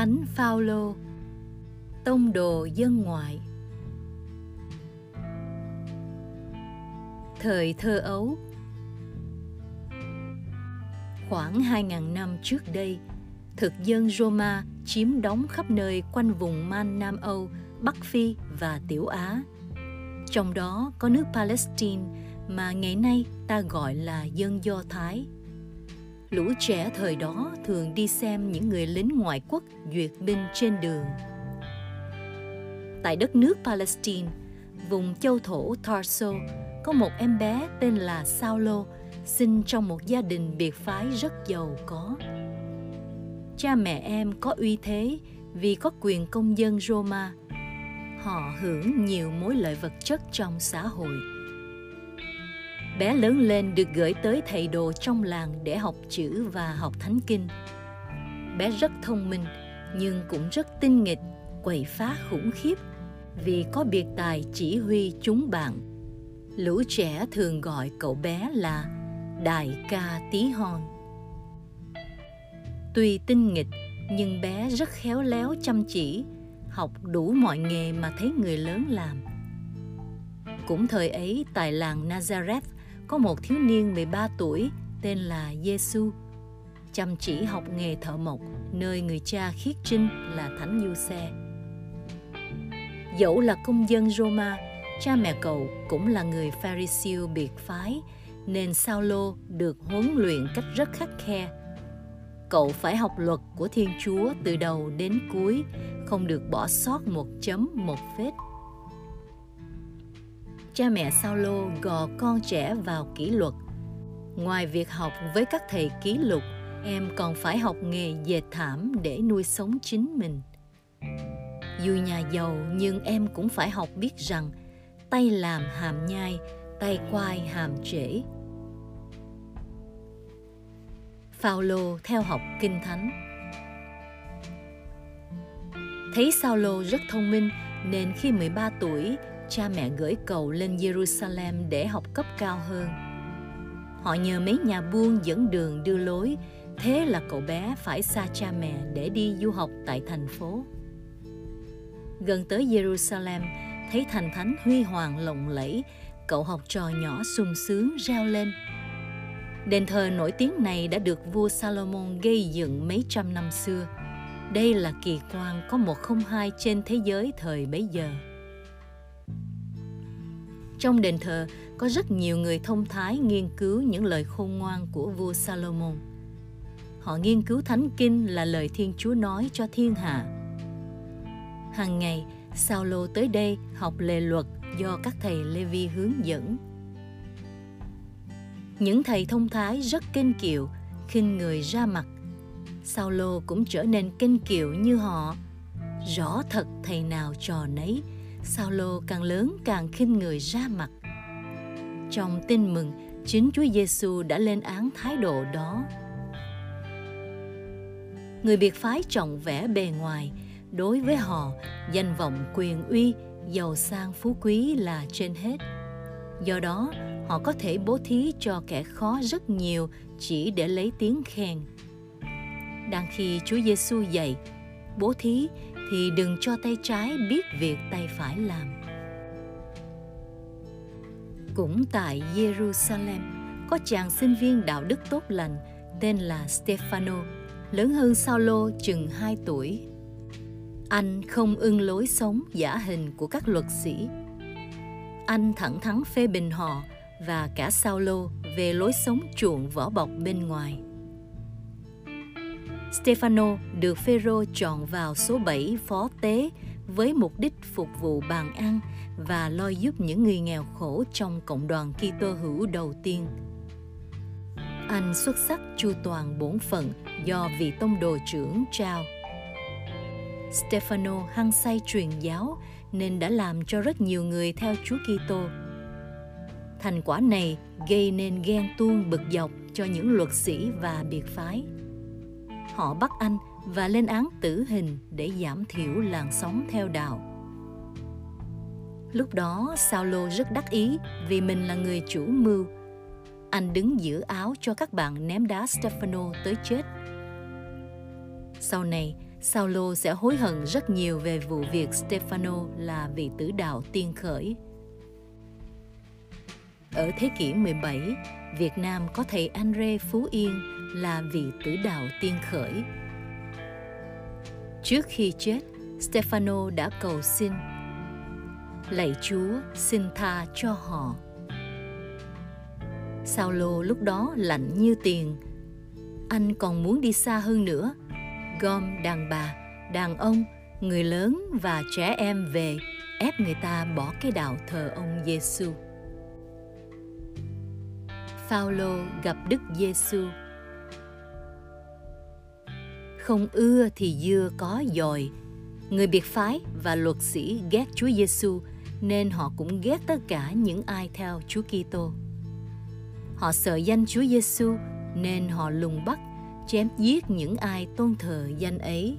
Thánh Phaolô Tông đồ dân ngoại Thời thơ ấu Khoảng 2.000 năm trước đây, thực dân Roma chiếm đóng khắp nơi quanh vùng Man Nam Âu, Bắc Phi và Tiểu Á. Trong đó có nước Palestine mà ngày nay ta gọi là dân Do Thái. Lũ trẻ thời đó thường đi xem những người lính ngoại quốc duyệt binh trên đường. Tại đất nước Palestine, vùng châu thổ Tarso, có một em bé tên là Saulo, sinh trong một gia đình biệt phái rất giàu có. Cha mẹ em có uy thế vì có quyền công dân Roma. Họ hưởng nhiều mối lợi vật chất trong xã hội. Bé lớn lên được gửi tới thầy đồ trong làng để học chữ và học thánh kinh. Bé rất thông minh nhưng cũng rất tinh nghịch, quậy phá khủng khiếp vì có biệt tài chỉ huy chúng bạn. Lũ trẻ thường gọi cậu bé là Đại ca Tí Hon. Tuy tinh nghịch nhưng bé rất khéo léo chăm chỉ, học đủ mọi nghề mà thấy người lớn làm. Cũng thời ấy tại làng Nazareth có một thiếu niên 13 tuổi tên là Giêsu chăm chỉ học nghề thợ mộc nơi người cha khiết trinh là Thánh Du Xe. Dẫu là công dân Roma, cha mẹ cậu cũng là người Pharisee biệt phái, nên Saulo được huấn luyện cách rất khắc khe. Cậu phải học luật của Thiên Chúa từ đầu đến cuối, không được bỏ sót một chấm một phết. Cha mẹ Saulo gò con trẻ vào kỷ luật. Ngoài việc học với các thầy ký lục, em còn phải học nghề dệt thảm để nuôi sống chính mình. Dù nhà giàu nhưng em cũng phải học biết rằng tay làm hàm nhai, tay quai hàm trễ. Phaolô theo học kinh thánh. Thấy Saulo rất thông minh nên khi 13 tuổi, cha mẹ gửi cậu lên Jerusalem để học cấp cao hơn. Họ nhờ mấy nhà buôn dẫn đường đưa lối, thế là cậu bé phải xa cha mẹ để đi du học tại thành phố. Gần tới Jerusalem, thấy thành thánh huy hoàng lộng lẫy, cậu học trò nhỏ sung sướng reo lên. Đền thờ nổi tiếng này đã được vua Salomon gây dựng mấy trăm năm xưa. Đây là kỳ quan có một không hai trên thế giới thời bấy giờ. Trong đền thờ có rất nhiều người thông thái nghiên cứu những lời khôn ngoan của vua Salomon. Họ nghiên cứu thánh kinh là lời Thiên Chúa nói cho thiên hạ. Hàng ngày, Saulo tới đây học lề luật do các thầy Levi hướng dẫn. Những thầy thông thái rất kênh kiệu, khinh người ra mặt. Saulo cũng trở nên kênh kiệu như họ. Rõ thật thầy nào trò nấy, Sao lô càng lớn càng khinh người ra mặt. Trong tin mừng, chính Chúa Giêsu đã lên án thái độ đó. Người biệt phái trọng vẻ bề ngoài, đối với họ, danh vọng quyền uy, giàu sang phú quý là trên hết. Do đó, họ có thể bố thí cho kẻ khó rất nhiều chỉ để lấy tiếng khen. Đang khi Chúa Giêsu dạy, bố thí thì đừng cho tay trái biết việc tay phải làm. Cũng tại Jerusalem, có chàng sinh viên đạo đức tốt lành tên là Stefano, lớn hơn Saulo chừng 2 tuổi. Anh không ưng lối sống giả hình của các luật sĩ. Anh thẳng thắn phê bình họ và cả Saulo về lối sống chuộng vỏ bọc bên ngoài. Stefano được Phêrô chọn vào số 7 phó tế với mục đích phục vụ bàn ăn và lo giúp những người nghèo khổ trong cộng đoàn Kitô hữu đầu tiên. Anh xuất sắc chu toàn bổn phận do vị tông đồ trưởng trao. Stefano hăng say truyền giáo nên đã làm cho rất nhiều người theo Chúa Kitô. Thành quả này gây nên ghen tuông bực dọc cho những luật sĩ và biệt phái họ bắt anh và lên án tử hình để giảm thiểu làn sóng theo đạo. Lúc đó Saulo rất đắc ý vì mình là người chủ mưu. Anh đứng giữ áo cho các bạn ném đá Stefano tới chết. Sau này, Saulo sẽ hối hận rất nhiều về vụ việc Stefano là vị tử đạo tiên khởi. Ở thế kỷ 17, Việt Nam có thầy Andre Phú Yên là vị tử đạo tiên khởi. Trước khi chết, Stefano đã cầu xin Lạy Chúa, xin tha cho họ. Saulo lúc đó lạnh như tiền. Anh còn muốn đi xa hơn nữa, gom đàn bà, đàn ông, người lớn và trẻ em về ép người ta bỏ cái đạo thờ ông Giêsu. Phaolô gặp Đức Giêsu. Không ưa thì dưa có dòi. Người biệt phái và luật sĩ ghét Chúa Giêsu nên họ cũng ghét tất cả những ai theo Chúa Kitô. Họ sợ danh Chúa Giêsu nên họ lùng bắt, chém giết những ai tôn thờ danh ấy.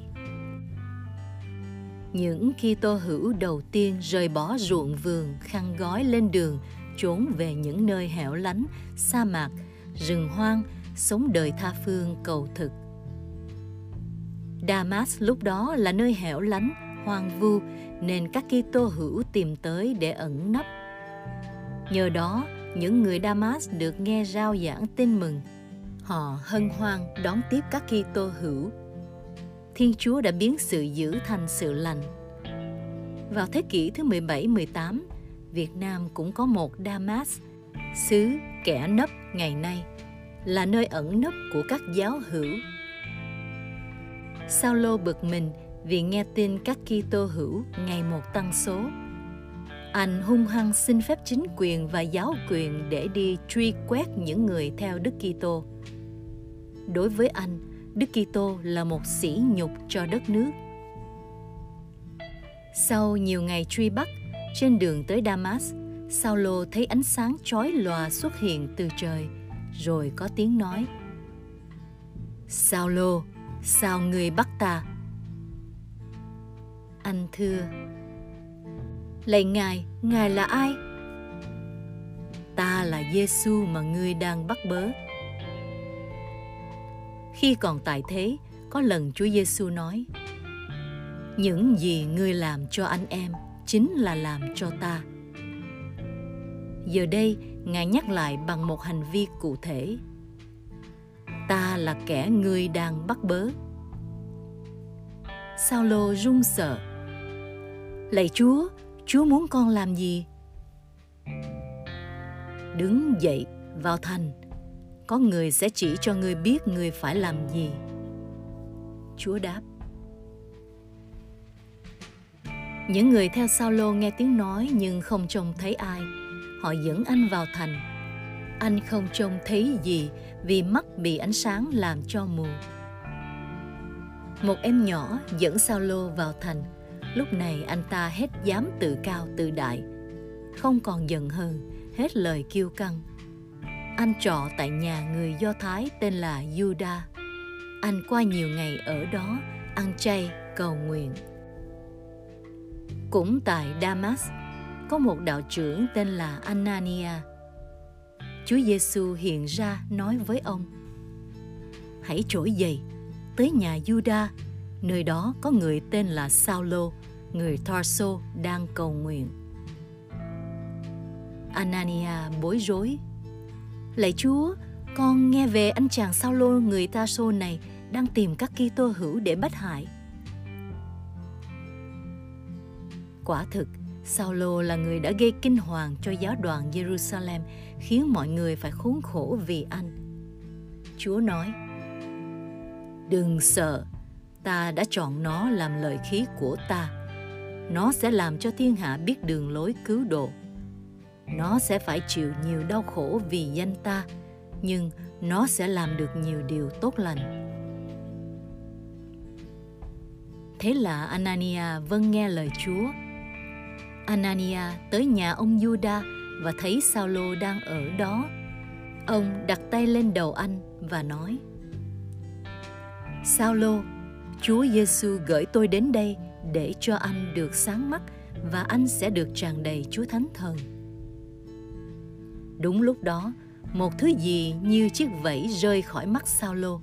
Những Kitô hữu đầu tiên rời bỏ ruộng vườn khăn gói lên đường trốn về những nơi hẻo lánh, sa mạc, rừng hoang, sống đời tha phương cầu thực. Damas lúc đó là nơi hẻo lánh, hoang vu nên các Kitô hữu tìm tới để ẩn nấp. Nhờ đó, những người Damas được nghe rao giảng tin mừng. Họ hân hoan đón tiếp các Kitô hữu. Thiên Chúa đã biến sự dữ thành sự lành. Vào thế kỷ thứ 17-18, Việt Nam cũng có một Damas, xứ kẻ nấp ngày nay, là nơi ẩn nấp của các giáo hữu. Saulo bực mình vì nghe tin các Kitô hữu ngày một tăng số. Anh hung hăng xin phép chính quyền và giáo quyền để đi truy quét những người theo Đức Kitô. Đối với anh, Đức Kitô là một sỉ nhục cho đất nước. Sau nhiều ngày truy bắt, trên đường tới Damas, Saulo thấy ánh sáng chói lòa xuất hiện từ trời, rồi có tiếng nói: Saulo, sao người bắt ta? Anh thưa: Lạy Ngài, Ngài là ai? Ta là Giêsu mà ngươi đang bắt bớ. Khi còn tại thế, có lần Chúa Giêsu nói: Những gì ngươi làm cho anh em chính là làm cho ta. Giờ đây, Ngài nhắc lại bằng một hành vi cụ thể. Ta là kẻ ngươi đang bắt bớ. Sao-lô run sợ. Lạy Chúa, Chúa muốn con làm gì? Đứng dậy, vào thành. Có người sẽ chỉ cho ngươi biết ngươi phải làm gì. Chúa đáp. Những người theo Saulo nghe tiếng nói nhưng không trông thấy ai. Họ dẫn anh vào thành. Anh không trông thấy gì vì mắt bị ánh sáng làm cho mù. Một em nhỏ dẫn Saulo vào thành. Lúc này anh ta hết dám tự cao tự đại. Không còn giận hơn, hết lời kiêu căng. Anh trọ tại nhà người Do Thái tên là Juda. Anh qua nhiều ngày ở đó, ăn chay, cầu nguyện. Cũng tại Damas, có một đạo trưởng tên là Anania. Chúa Giêsu hiện ra nói với ông: Hãy trỗi dậy, tới nhà Juda, nơi đó có người tên là Saulo, người Tarso đang cầu nguyện. Anania bối rối. Lạy Chúa, con nghe về anh chàng Saulo người Tarso này đang tìm các Kitô hữu để bắt hại. Quả thực, Saulo là người đã gây kinh hoàng cho giáo đoàn Jerusalem, khiến mọi người phải khốn khổ vì anh. Chúa nói, Đừng sợ, ta đã chọn nó làm lợi khí của ta. Nó sẽ làm cho thiên hạ biết đường lối cứu độ. Nó sẽ phải chịu nhiều đau khổ vì danh ta, nhưng nó sẽ làm được nhiều điều tốt lành. Thế là Anania vâng nghe lời Chúa Anania tới nhà ông Juda và thấy Saulo đang ở đó. Ông đặt tay lên đầu anh và nói: Saulo, Chúa Giêsu gửi tôi đến đây để cho anh được sáng mắt và anh sẽ được tràn đầy Chúa Thánh Thần. Đúng lúc đó, một thứ gì như chiếc vẫy rơi khỏi mắt Saulo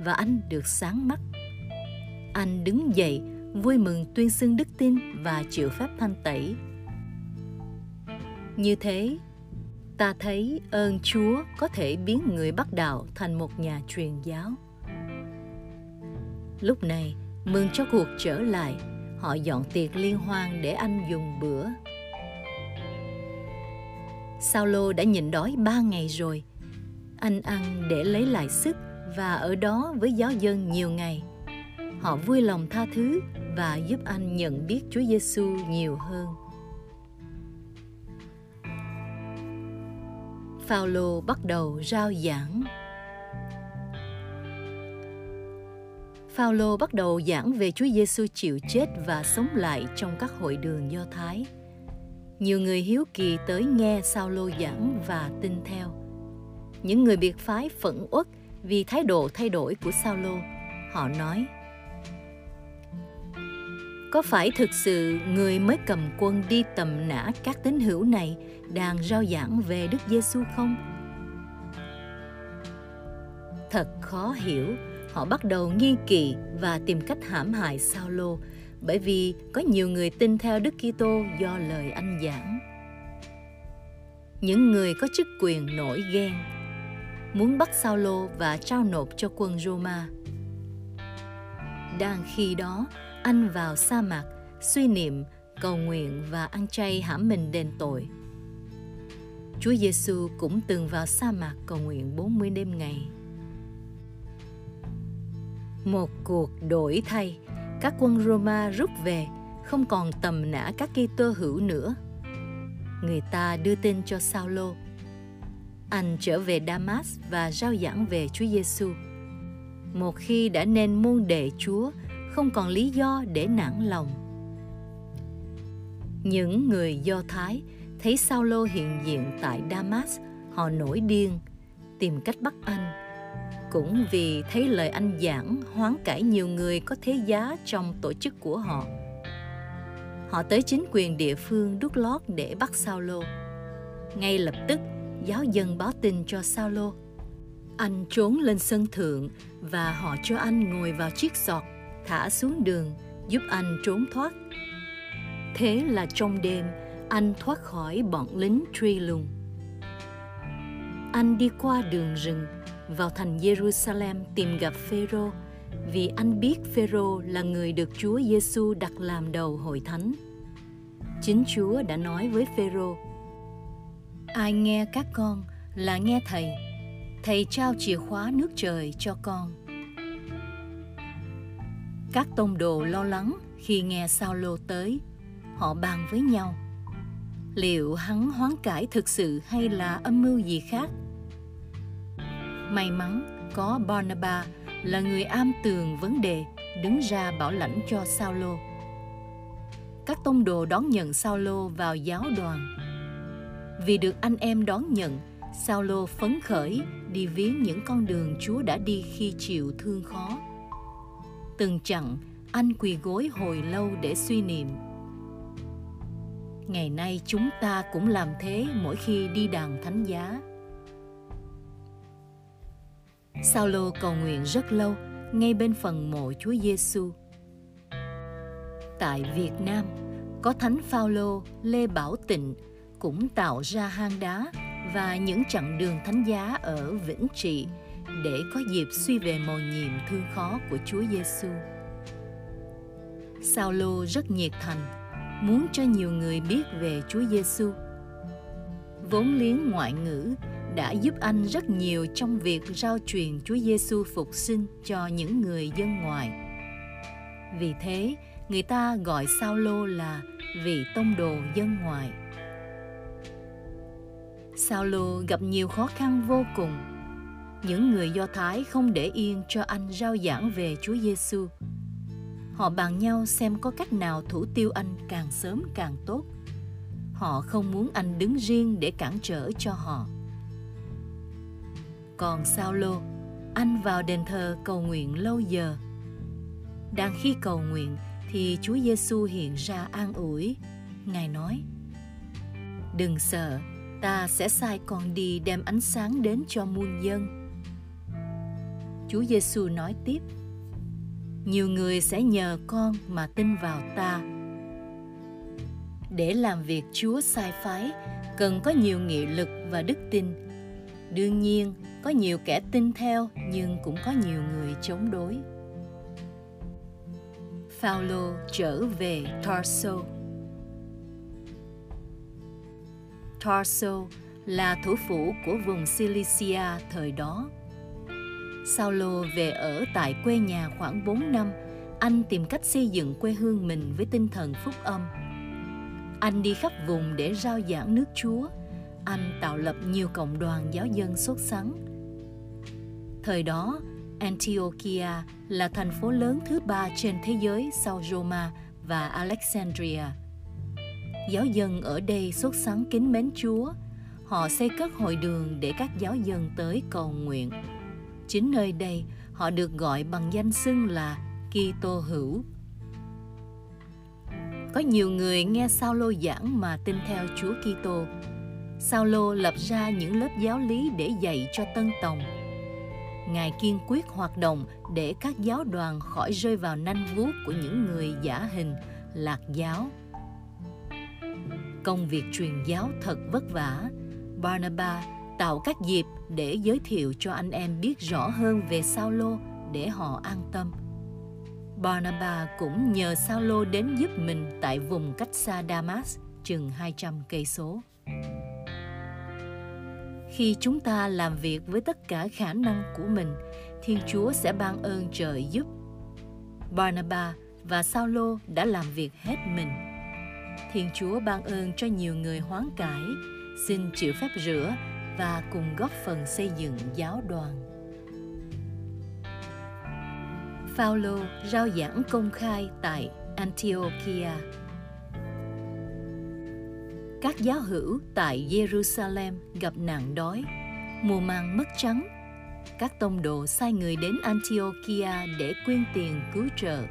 và anh được sáng mắt. anh đứng dậy vui mừng tuyên xưng đức tin và chịu phép thanh tẩy như thế, ta thấy ơn chúa có thể biến người bắt đạo thành một nhà truyền giáo lúc này, mừng cho cuộc trở lại, họ dọn tiệc liên hoan để anh dùng bữa Saulo đã nhịn đói ba ngày rồi. Anh ăn để lấy lại sức và ở đó với giáo dân nhiều ngày. Họ vui lòng tha thứ và giúp anh nhận biết Chúa Giêsu nhiều hơn. Phaolô bắt đầu rao giảng. Phaolô bắt đầu giảng về Chúa Giêsu chịu chết và sống lại trong các hội đường Do Thái. Nhiều người hiếu kỳ tới nghe sao lô giảng và tin theo. Những người biệt phái phẫn uất vì thái độ thay đổi của sao lô. Họ nói, có phải thực sự người mới cầm quân đi tầm nã các tín hữu này đang rao giảng về Đức Giêsu không? Thật khó hiểu, họ bắt đầu nghi kỵ và tìm cách hãm hại Saulo, bởi vì có nhiều người tin theo Đức Kitô do lời anh giảng. Những người có chức quyền nổi ghen, muốn bắt Saulo và trao nộp cho quân Roma. Đang khi đó, anh vào sa mạc, suy niệm, cầu nguyện và ăn chay hãm mình đền tội. Chúa Giêsu cũng từng vào sa mạc cầu nguyện 40 đêm ngày. Một cuộc đổi thay các quân Roma rút về, không còn tầm nã các Kitô hữu nữa. Người ta đưa tin cho Saulo. Anh trở về Damas và rao giảng về Chúa Giêsu. Một khi đã nên môn đệ Chúa, không còn lý do để nản lòng. Những người Do Thái thấy Saulo hiện diện tại Damas, họ nổi điên, tìm cách bắt anh cũng vì thấy lời anh giảng hoán cải nhiều người có thế giá trong tổ chức của họ. Họ tới chính quyền địa phương đút lót để bắt Saulo. Ngay lập tức, giáo dân báo tin cho Saulo. Anh trốn lên sân thượng và họ cho anh ngồi vào chiếc sọt, thả xuống đường, giúp anh trốn thoát. Thế là trong đêm, anh thoát khỏi bọn lính truy lùng. Anh đi qua đường rừng vào thành Jerusalem tìm gặp Phêrô vì anh biết Phêrô là người được Chúa Giêsu đặt làm đầu hội thánh. Chính Chúa đã nói với Phêrô: Ai nghe các con là nghe thầy. Thầy trao chìa khóa nước trời cho con. Các tông đồ lo lắng khi nghe Sao Lô tới, họ bàn với nhau. Liệu hắn hoán cải thực sự hay là âm mưu gì khác? May mắn có Barnabas là người am tường vấn đề đứng ra bảo lãnh cho Saulo. Các tông đồ đón nhận Saulo vào giáo đoàn. Vì được anh em đón nhận, Saulo phấn khởi đi viếng những con đường Chúa đã đi khi chịu thương khó. Từng chặng, anh quỳ gối hồi lâu để suy niệm. Ngày nay chúng ta cũng làm thế mỗi khi đi đàn thánh giá. Saulo cầu nguyện rất lâu ngay bên phần mộ Chúa Giêsu. Tại Việt Nam, có Thánh Phaolô Lê Bảo Tịnh cũng tạo ra hang đá và những chặng đường thánh giá ở Vĩnh Trị để có dịp suy về mầu nhiệm thương khó của Chúa Giêsu. Saulo rất nhiệt thành, muốn cho nhiều người biết về Chúa Giêsu. Vốn liếng ngoại ngữ đã giúp anh rất nhiều trong việc rao truyền Chúa Giêsu phục sinh cho những người dân ngoại. Vì thế, người ta gọi Saulo là vị tông đồ dân ngoại. Saulo gặp nhiều khó khăn vô cùng. Những người Do Thái không để yên cho anh rao giảng về Chúa Giêsu. Họ bàn nhau xem có cách nào thủ tiêu anh càng sớm càng tốt. Họ không muốn anh đứng riêng để cản trở cho họ còn sao lô anh vào đền thờ cầu nguyện lâu giờ đang khi cầu nguyện thì Chúa Giêsu hiện ra an ủi ngài nói, đừng sợ, ta sẽ sai con đi đem ánh sáng đến cho muôn dân Chúa Giêsu nói tiếp, nhiều người sẽ nhờ con mà tin vào ta để làm việc chúa sai phái, cần có nhiều nghị lực và đức tin đương nhiên, có nhiều kẻ tin theo, nhưng cũng có nhiều người chống đối Phaolô trở về Tarso. Tarso là thủ phủ của vùng Cilicia thời đó. Saulo về ở tại quê nhà khoảng 4 năm, anh tìm cách xây dựng quê hương mình với tinh thần phúc âm. Anh đi khắp vùng để rao giảng nước Chúa. Anh tạo lập nhiều cộng đoàn giáo dân sốt sắng. Thời đó, Antiochia là thành phố lớn thứ ba trên thế giới sau Roma và Alexandria. Giáo dân ở đây xuất sắng kính mến Chúa. Họ xây cất hội đường để các giáo dân tới cầu nguyện. Chính nơi đây họ được gọi bằng danh xưng là Kitô hữu. Có nhiều người nghe Saulo giảng mà tin theo Chúa Kitô. Saulo lập ra những lớp giáo lý để dạy cho tân tòng Ngài kiên quyết hoạt động để các giáo đoàn khỏi rơi vào nanh vuốt của những người giả hình, lạc giáo. Công việc truyền giáo thật vất vả. Barnabas tạo các dịp để giới thiệu cho anh em biết rõ hơn về Saulo để họ an tâm. Barnaba cũng nhờ Saulo đến giúp mình tại vùng cách xa Damas, chừng 200 cây số. Khi chúng ta làm việc với tất cả khả năng của mình, thiên chúa sẽ ban ơn trời giúp. Barnaba và saulo đã làm việc hết mình. Thiên chúa ban ơn cho nhiều người hoán cải. Xin chịu phép rửa và cùng góp phần xây dựng giáo đoàn Phaolô rao giảng công khai tại Antiochia các giáo hữu tại Jerusalem gặp nạn đói, mùa màng mất trắng. Các tông đồ sai người đến Antiochia để quyên tiền cứu trợ.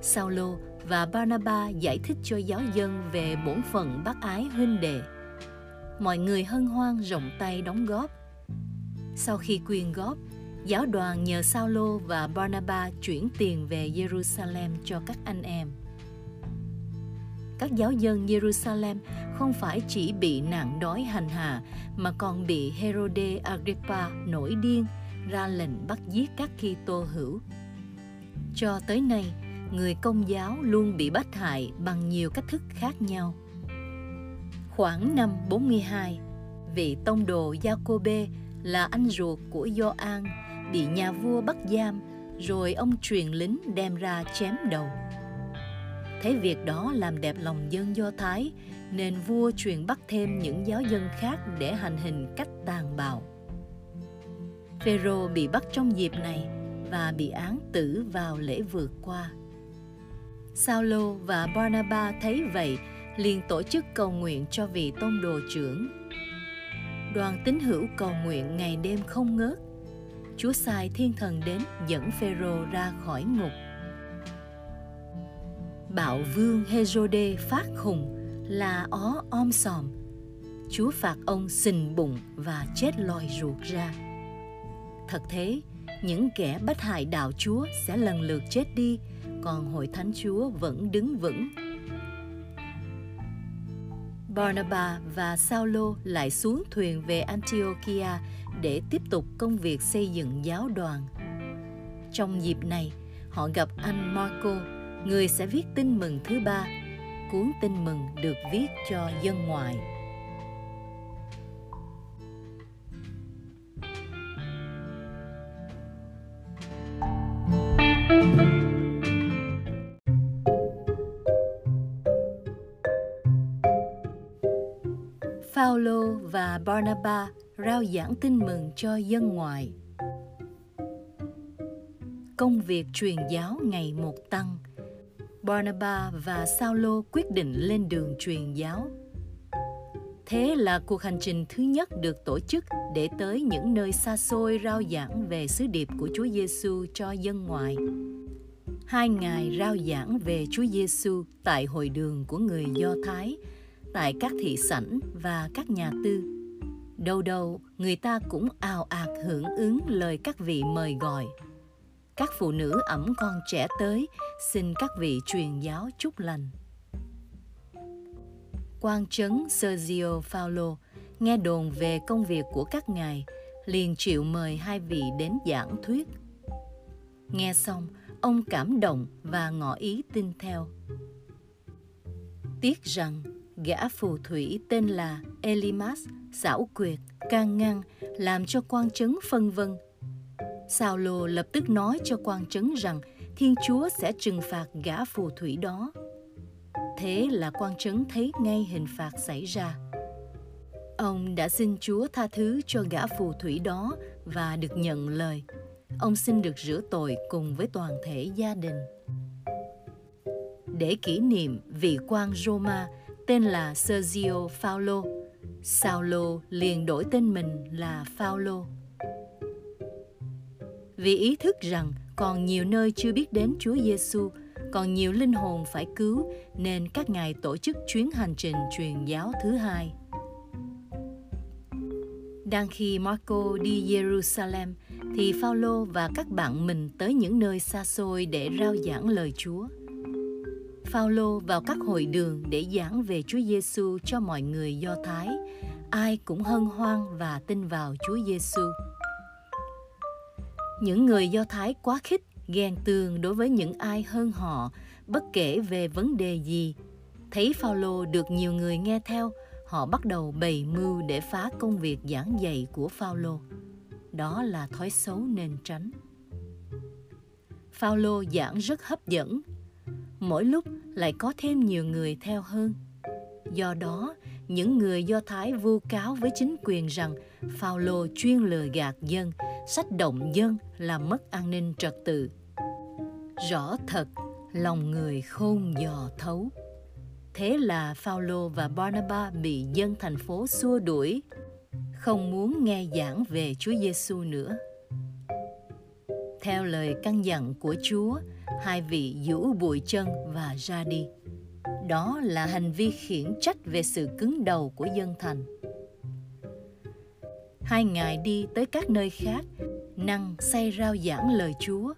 Saulo và Barnaba giải thích cho giáo dân về bổn phận bác ái huynh đệ. Mọi người hân hoan rộng tay đóng góp. Sau khi quyên góp, giáo đoàn nhờ Saulo và Barnabas chuyển tiền về Jerusalem cho các anh em các giáo dân Jerusalem không phải chỉ bị nạn đói hành hạ mà còn bị Herode Agrippa nổi điên ra lệnh bắt giết các Kitô hữu. Cho tới nay, người công giáo luôn bị bắt hại bằng nhiều cách thức khác nhau. Khoảng năm 42, vị tông đồ Jacobe là anh ruột của Gioan bị nhà vua bắt giam rồi ông truyền lính đem ra chém đầu. Thấy việc đó làm đẹp lòng dân do thái nên vua truyền bắt thêm những giáo dân khác để hành hình cách tàn bạo. Phêrô bị bắt trong dịp này và bị án tử vào lễ vượt qua. Saulo và Barnaba thấy vậy liền tổ chức cầu nguyện cho vị tôn đồ trưởng đoàn tín hữu cầu nguyện ngày đêm không ngớt Chúa sai thiên thần đến dẫn Phêrô ra khỏi ngục bạo vương Herode phát hùng là ó om sòm. Chúa phạt ông sình bụng và chết lòi ruột ra. Thật thế, những kẻ bất hại đạo Chúa sẽ lần lượt chết đi, còn hội thánh Chúa vẫn đứng vững. Barnabas và Saulo lại xuống thuyền về Antiochia để tiếp tục công việc xây dựng giáo đoàn. Trong dịp này, họ gặp anh Marco, người sẽ viết tin mừng thứ ba cuốn tin mừng được viết cho dân ngoại Phaolô và Barnabas rao giảng tin mừng cho dân ngoại. Công việc truyền giáo ngày một tăng – Barnabas và Saulo quyết định lên đường truyền giáo. Thế là cuộc hành trình thứ nhất được tổ chức để tới những nơi xa xôi rao giảng về sứ điệp của Chúa Giêsu cho dân ngoại. Hai ngày rao giảng về Chúa Giêsu tại hội đường của người Do Thái, tại các thị sảnh và các nhà tư. Đâu đâu, người ta cũng ào ạt hưởng ứng lời các vị mời gọi. các phụ nữ ẩm con trẻ tới xin các vị truyền giáo chúc lành quan trấn Sergio Paulo nghe đồn về công việc của các ngài liền chịu mời hai vị đến giảng thuyết nghe xong ông cảm động và ngỏ ý tin theo tiếc rằng gã phù thủy tên là Elimas, xảo quyệt, can ngăn làm cho quan trấn phân vân Sao Lô lập tức nói cho quan trấn rằng Thiên Chúa sẽ trừng phạt gã phù thủy đó. Thế là quan trấn thấy ngay hình phạt xảy ra. Ông đã xin Chúa tha thứ cho gã phù thủy đó và được nhận lời. Ông xin được rửa tội cùng với toàn thể gia đình. Để kỷ niệm vị quan Roma tên là Sergio Paulo, Saulo liền đổi tên mình là Paulo vì ý thức rằng còn nhiều nơi chưa biết đến Chúa Giêsu, còn nhiều linh hồn phải cứu nên các ngài tổ chức chuyến hành trình truyền giáo thứ hai. Đang khi Marco đi Jerusalem thì Phaolô và các bạn mình tới những nơi xa xôi để rao giảng lời Chúa. Phaolô vào các hội đường để giảng về Chúa Giêsu cho mọi người Do Thái, ai cũng hân hoan và tin vào Chúa Giêsu. Những người Do Thái quá khích, ghen tường đối với những ai hơn họ, bất kể về vấn đề gì. Thấy Phaolô được nhiều người nghe theo, họ bắt đầu bày mưu để phá công việc giảng dạy của Phaolô. Đó là thói xấu nên tránh. Phaolô giảng rất hấp dẫn, mỗi lúc lại có thêm nhiều người theo hơn. Do đó, những người Do Thái vu cáo với chính quyền rằng Phaolô chuyên lừa gạt dân, sách động dân làm mất an ninh trật tự. Rõ thật, lòng người khôn dò thấu. Thế là Phaolô và Barnaba bị dân thành phố xua đuổi, không muốn nghe giảng về Chúa Giêsu nữa. Theo lời căn dặn của Chúa, hai vị giũ bụi chân và ra đi. Đó là hành vi khiển trách về sự cứng đầu của dân thành. Hai ngài đi tới các nơi khác, năng say rao giảng lời Chúa.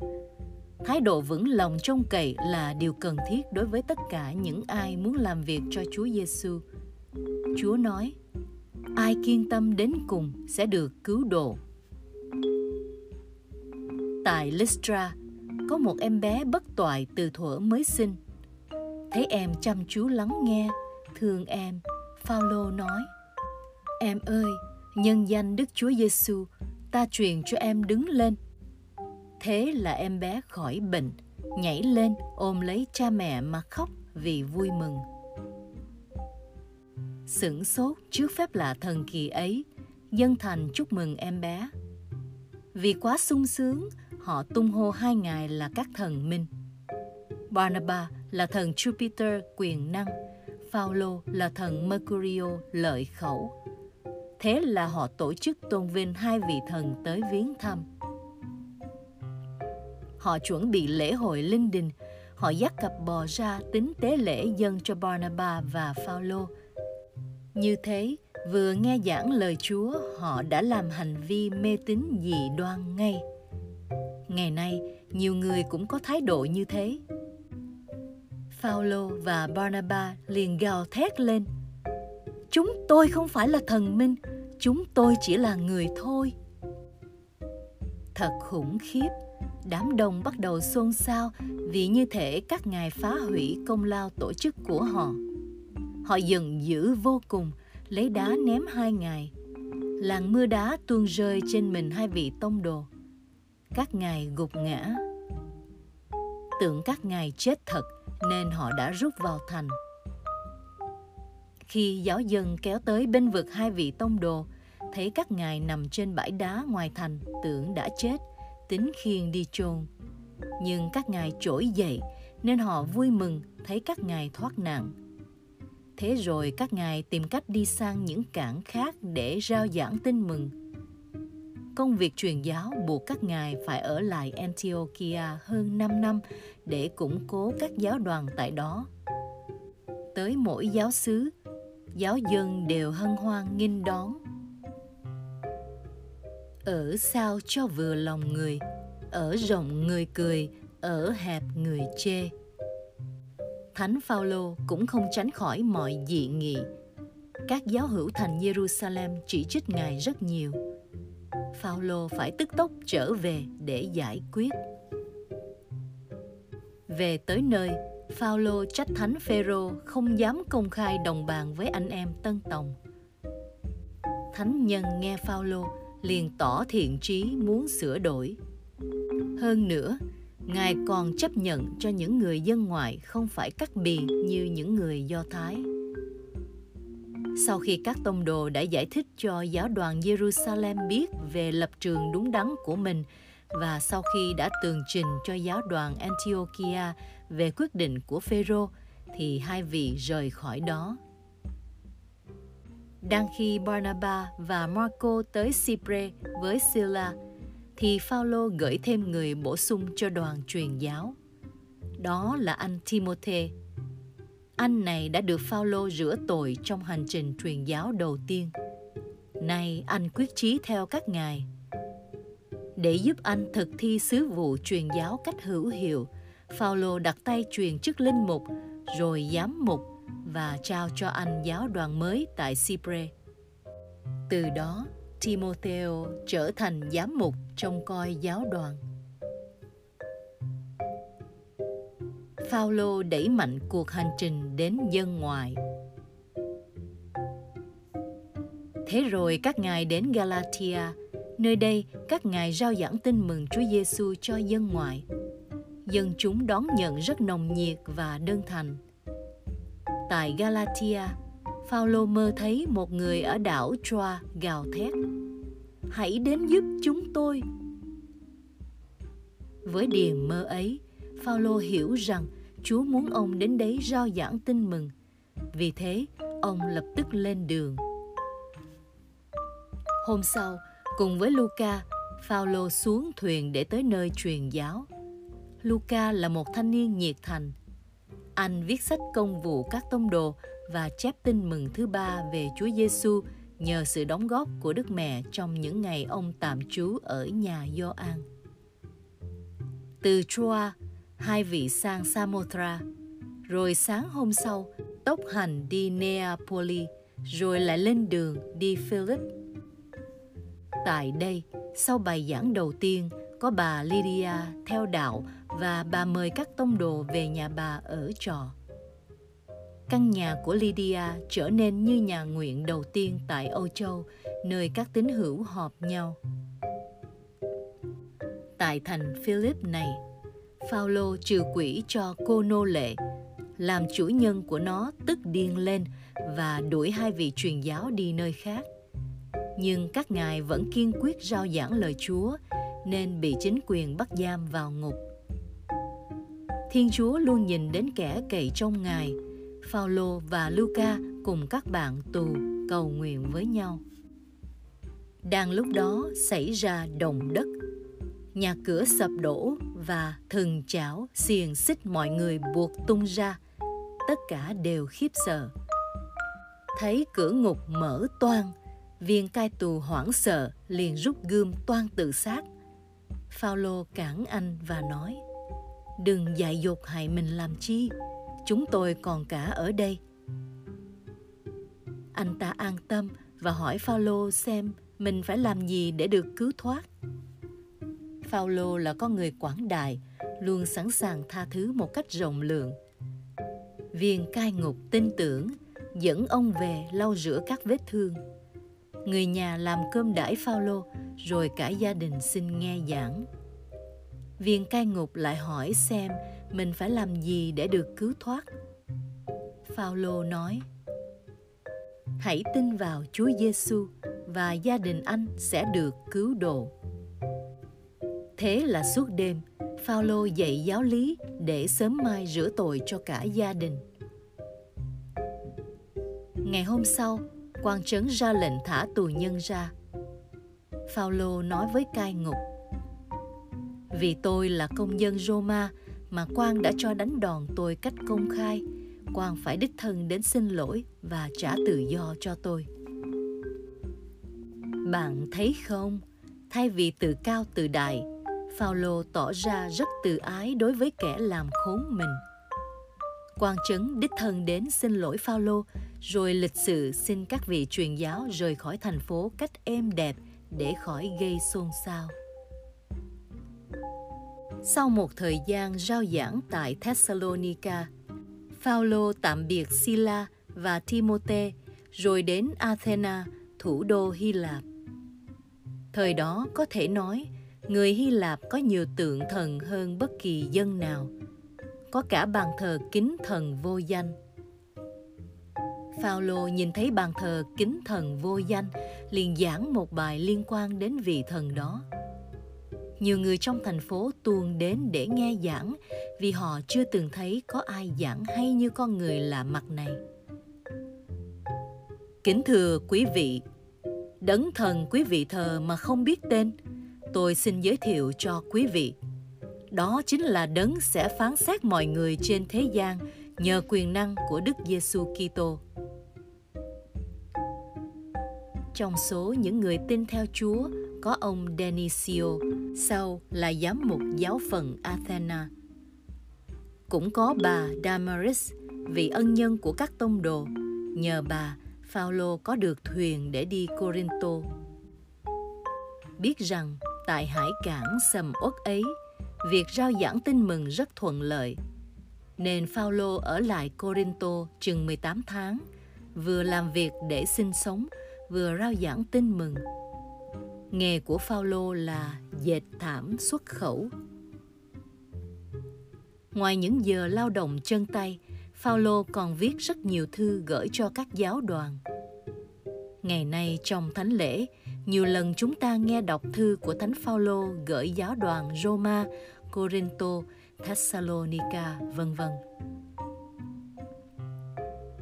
Thái độ vững lòng trông cậy là điều cần thiết đối với tất cả những ai muốn làm việc cho Chúa Giêsu. Chúa nói: Ai kiên tâm đến cùng sẽ được cứu độ. Tại Lystra, có một em bé bất toại từ thuở mới sinh. Thấy em chăm chú lắng nghe thương em Phaolô nói em ơi nhân danh Đức Chúa Giêsu ta truyền cho em đứng lên. Thế là em bé khỏi bệnh nhảy lên ôm lấy cha mẹ mà khóc vì vui mừng. Sửng sốt trước phép lạ thần kỳ ấy dân thành chúc mừng em bé. Vì quá sung sướng họ tung hô hai ngài là các thần minh Barnabas là thần Jupiter quyền năng, Phaolô là thần Mercurio lợi khẩu. Thế là họ tổ chức tôn vinh hai vị thần tới viếng thăm. Họ chuẩn bị lễ hội linh đình, họ dắt cặp bò ra tính tế lễ dân cho Barnabas và Phaolô. Như thế, vừa nghe giảng lời Chúa, họ đã làm hành vi mê tín dị đoan ngay. Ngày nay, nhiều người cũng có thái độ như thế. Phaolô và Barnabas liền gào thét lên. Chúng tôi không phải là thần minh, chúng tôi chỉ là người thôi. Thật khủng khiếp, đám đông bắt đầu xôn xao vì như thể các ngài phá hủy công lao tổ chức của họ. Họ giận dữ vô cùng, lấy đá ném hai ngài. Làn mưa đá tuôn rơi trên mình hai vị tông đồ. Các ngài gục ngã. Tưởng các ngài chết thật nên họ đã rút vào thành. Khi giáo dân kéo tới bên vực hai vị tông đồ, thấy các ngài nằm trên bãi đá ngoài thành tưởng đã chết, tính khiêng đi chôn. Nhưng các ngài trỗi dậy nên họ vui mừng thấy các ngài thoát nạn. Thế rồi các ngài tìm cách đi sang những cảng khác để rao giảng tin mừng. Công việc truyền giáo buộc các ngài phải ở lại Antiochia hơn 5 năm để củng cố các giáo đoàn tại đó. Tới mỗi giáo xứ, giáo dân đều hân hoan nghinh đón. ở sao cho vừa lòng người ở rộng người cười ở hẹp người chê thánh phaolô cũng không tránh khỏi mọi dị nghị các giáo hữu thành jerusalem chỉ trích ngài rất nhiều phaolô phải tức tốc trở về để giải quyết về tới nơi Phaolô trách thánh Phêrô không dám công khai đồng bàn với anh em Tân Tòng. Thánh nhân nghe Phaolô liền tỏ thiện trí muốn sửa đổi. Hơn nữa, Ngài còn chấp nhận cho những người dân ngoại không phải cắt bì như những người Do Thái. Sau khi các tông đồ đã giải thích cho giáo đoàn Jerusalem biết về lập trường đúng đắn của mình và sau khi đã tường trình cho giáo đoàn Antiochia về quyết định của Phêrô, thì hai vị rời khỏi đó. Đang khi Barnabas và Marco tới Cypre với Sila, thì Phaolô gửi thêm người bổ sung cho đoàn truyền giáo. Đó là anh Timôthê. Anh này đã được Phaolô rửa tội trong hành trình truyền giáo đầu tiên. Nay anh quyết chí theo các ngài. Để giúp anh thực thi sứ vụ truyền giáo cách hữu hiệu, Phaolô đặt tay truyền chức linh mục, rồi giám mục và trao cho anh giáo đoàn mới tại Cypre. Từ đó, Timotheo trở thành giám mục trong coi giáo đoàn. Phaolô đẩy mạnh cuộc hành trình đến dân ngoại. Thế rồi các ngài đến Galatia, nơi đây các ngài rao giảng tin mừng Chúa Giêsu cho dân ngoại. Dân chúng đón nhận rất nồng nhiệt và đơn thành. Tại Galatia, Phaolô mơ thấy một người ở đảo Troa gào thét: "Hãy đến giúp chúng tôi!" Với điềm mơ ấy, Phaolô hiểu rằng Chúa muốn ông đến đấy rao giảng tin mừng. Vì thế, ông lập tức lên đường. Hôm sau, cùng với Luca, Phaolô xuống thuyền để tới nơi truyền giáo. Luca là một thanh niên nhiệt thành. Anh viết sách công vụ các tông đồ và chép tin mừng thứ ba về Chúa Giêsu nhờ sự đóng góp của Đức Mẹ trong những ngày ông tạm trú ở nhà Gioan. Từ Troa, hai vị sang Samothra, rồi sáng hôm sau tốc hành đi Neapoli, rồi lại lên đường đi Philip. Tại đây, sau bài giảng đầu tiên, có bà Lydia theo đạo và bà mời các tông đồ về nhà bà ở trọ. Căn nhà của Lydia trở nên như nhà nguyện đầu tiên tại Âu Châu, nơi các tín hữu họp nhau. Tại thành Philip này, Phaolô trừ quỷ cho cô nô lệ, làm chủ nhân của nó tức điên lên và đuổi hai vị truyền giáo đi nơi khác. Nhưng các ngài vẫn kiên quyết rao giảng lời Chúa nên bị chính quyền bắt giam vào ngục. Thiên Chúa luôn nhìn đến kẻ cậy trong Ngài. Phaolô và Luca cùng các bạn tù cầu nguyện với nhau. Đang lúc đó xảy ra động đất. Nhà cửa sập đổ và thần chảo xiềng xích mọi người buộc tung ra. Tất cả đều khiếp sợ. Thấy cửa ngục mở toang, viên cai tù hoảng sợ liền rút gươm toan tự sát Phaolô cản anh và nói: "Đừng dại dột hại mình làm chi, chúng tôi còn cả ở đây." Anh ta an tâm và hỏi Phaolô xem mình phải làm gì để được cứu thoát. Phaolô là con người quảng đại, luôn sẵn sàng tha thứ một cách rộng lượng. Viên cai ngục tin tưởng dẫn ông về lau rửa các vết thương người nhà làm cơm đãi Phaolô rồi cả gia đình xin nghe giảng. Viên cai ngục lại hỏi xem mình phải làm gì để được cứu thoát. Phaolô nói: Hãy tin vào Chúa Giêsu và gia đình anh sẽ được cứu độ. Thế là suốt đêm, Phaolô dạy giáo lý để sớm mai rửa tội cho cả gia đình. Ngày hôm sau, quan trấn ra lệnh thả tù nhân ra. Phaolô nói với cai ngục: Vì tôi là công dân Roma mà quan đã cho đánh đòn tôi cách công khai, quan phải đích thân đến xin lỗi và trả tự do cho tôi. Bạn thấy không? Thay vì tự cao tự đại, Phaolô tỏ ra rất từ ái đối với kẻ làm khốn mình. Quan trấn đích thân đến xin lỗi Phaolô, rồi lịch sự xin các vị truyền giáo rời khỏi thành phố cách êm đẹp để khỏi gây xôn xao. Sau một thời gian rao giảng tại Thessalonica, Phaolô tạm biệt Sila và Timote rồi đến Athena, thủ đô Hy Lạp. Thời đó có thể nói, người Hy Lạp có nhiều tượng thần hơn bất kỳ dân nào. Có cả bàn thờ kính thần vô danh. Phaolô nhìn thấy bàn thờ kính thần vô danh, liền giảng một bài liên quan đến vị thần đó. Nhiều người trong thành phố tuôn đến để nghe giảng vì họ chưa từng thấy có ai giảng hay như con người lạ mặt này. Kính thưa quý vị, đấng thần quý vị thờ mà không biết tên, tôi xin giới thiệu cho quý vị. Đó chính là đấng sẽ phán xét mọi người trên thế gian nhờ quyền năng của Đức Giêsu Kitô. Trong số những người tin theo Chúa có ông Denisio, sau là giám mục giáo phận Athena. Cũng có bà Damaris, vị ân nhân của các tông đồ. Nhờ bà, Phaolô có được thuyền để đi Corinto. Biết rằng tại hải cảng sầm uất ấy, việc rao giảng tin mừng rất thuận lợi. Nên Phaolô ở lại Corinto chừng 18 tháng, vừa làm việc để sinh sống, vừa rao giảng tin mừng. Nghề của Phaolô là dệt thảm xuất khẩu. Ngoài những giờ lao động chân tay, Phaolô còn viết rất nhiều thư gửi cho các giáo đoàn. Ngày nay trong thánh lễ, nhiều lần chúng ta nghe đọc thư của Thánh Phaolô gửi giáo đoàn Roma, Corinto, Thessalonica, vân vân.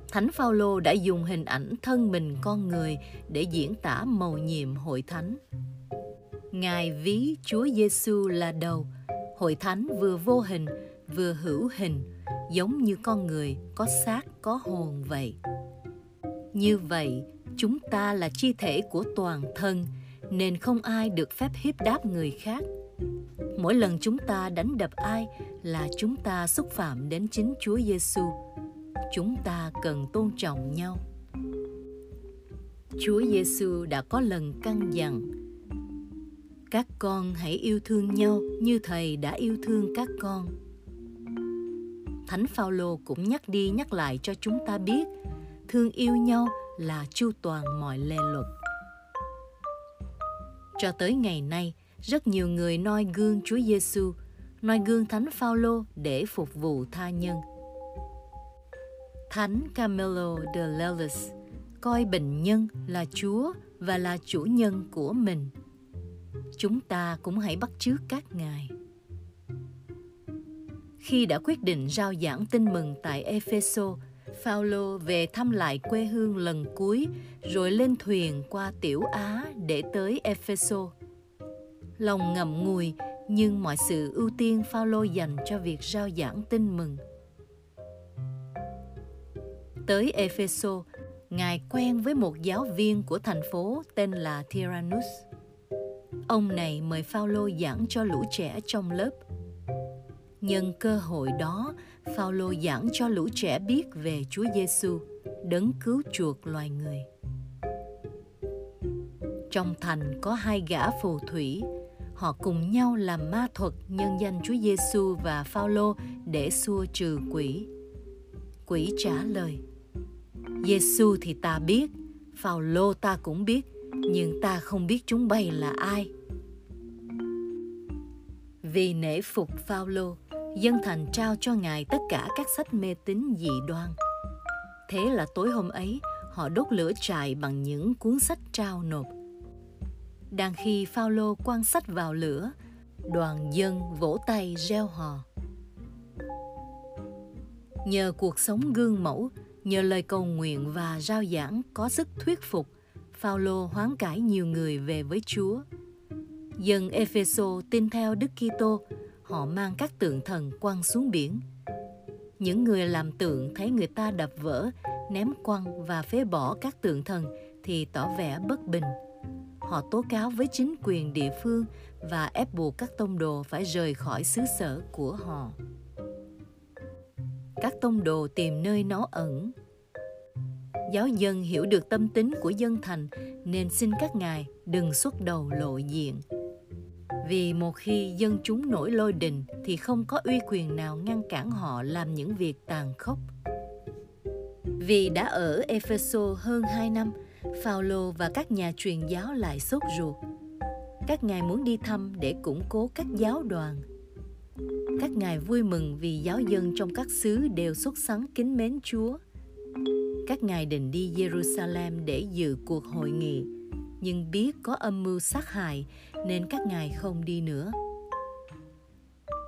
Thánh Phaolô đã dùng hình ảnh thân mình con người để diễn tả mầu nhiệm hội thánh. Ngài ví Chúa Giêsu là đầu, hội thánh vừa vô hình vừa hữu hình, giống như con người có xác có hồn vậy. Như vậy, chúng ta là chi thể của toàn thân, nên không ai được phép hiếp đáp người khác. Mỗi lần chúng ta đánh đập ai là chúng ta xúc phạm đến chính Chúa Giêsu. Chúng ta cần tôn trọng nhau. Chúa Giêsu đã có lần căn dặn: Các con hãy yêu thương nhau như Thầy đã yêu thương các con. Thánh Phaolô cũng nhắc đi nhắc lại cho chúng ta biết thương yêu nhau là chu toàn mọi lề luật. Cho tới ngày nay, rất nhiều người noi gương Chúa Giêsu, noi gương Thánh Phaolô để phục vụ tha nhân. Thánh Camilo de Lelis coi bệnh nhân là Chúa và là chủ nhân của mình. Chúng ta cũng hãy bắt chước các ngài. Khi đã quyết định rao giảng tin mừng tại Epheso, Phaolô về thăm lại quê hương lần cuối rồi lên thuyền qua Tiểu Á để tới Epheso. Lòng ngậm ngùi nhưng mọi sự ưu tiên Phaolô dành cho việc rao giảng tin mừng. Tới Epheso, Ngài quen với một giáo viên của thành phố tên là Tyrannus. Ông này mời Phaolô giảng cho lũ trẻ trong lớp – Nhân cơ hội đó, Phaolô giảng cho lũ trẻ biết về Chúa Giêsu, đấng cứu chuộc loài người. Trong thành có hai gã phù thủy, họ cùng nhau làm ma thuật nhân danh Chúa Giêsu và Phaolô để xua trừ quỷ. Quỷ trả lời: Giêsu thì ta biết, Phaolô ta cũng biết, nhưng ta không biết chúng bay là ai. Vì nể phục Phaolô, dân thành trao cho ngài tất cả các sách mê tín dị đoan. Thế là tối hôm ấy, họ đốt lửa trại bằng những cuốn sách trao nộp. Đang khi Phaolô quan sách vào lửa, đoàn dân vỗ tay reo hò. Nhờ cuộc sống gương mẫu, nhờ lời cầu nguyện và rao giảng có sức thuyết phục, Phaolô hoán cải nhiều người về với Chúa. Dân Epheso tin theo Đức Kitô họ mang các tượng thần quăng xuống biển. Những người làm tượng thấy người ta đập vỡ, ném quăng và phế bỏ các tượng thần thì tỏ vẻ bất bình. họ tố cáo với chính quyền địa phương và ép buộc các tông đồ phải rời khỏi xứ sở của họ. Các tông đồ tìm nơi nó ẩn. Giáo dân hiểu được tâm tính của dân thành nên xin các ngài đừng xuất đầu lộ diện. Vì một khi dân chúng nổi lôi đình thì không có uy quyền nào ngăn cản họ làm những việc tàn khốc. Vì đã ở Epheso hơn 2 năm, Phaolô và các nhà truyền giáo lại sốt ruột. Các ngài muốn đi thăm để củng cố các giáo đoàn. Các ngài vui mừng vì giáo dân trong các xứ đều xuất sắng kính mến Chúa. Các ngài định đi Jerusalem để dự cuộc hội nghị, nhưng biết có âm mưu sát hại nên các ngài không đi nữa.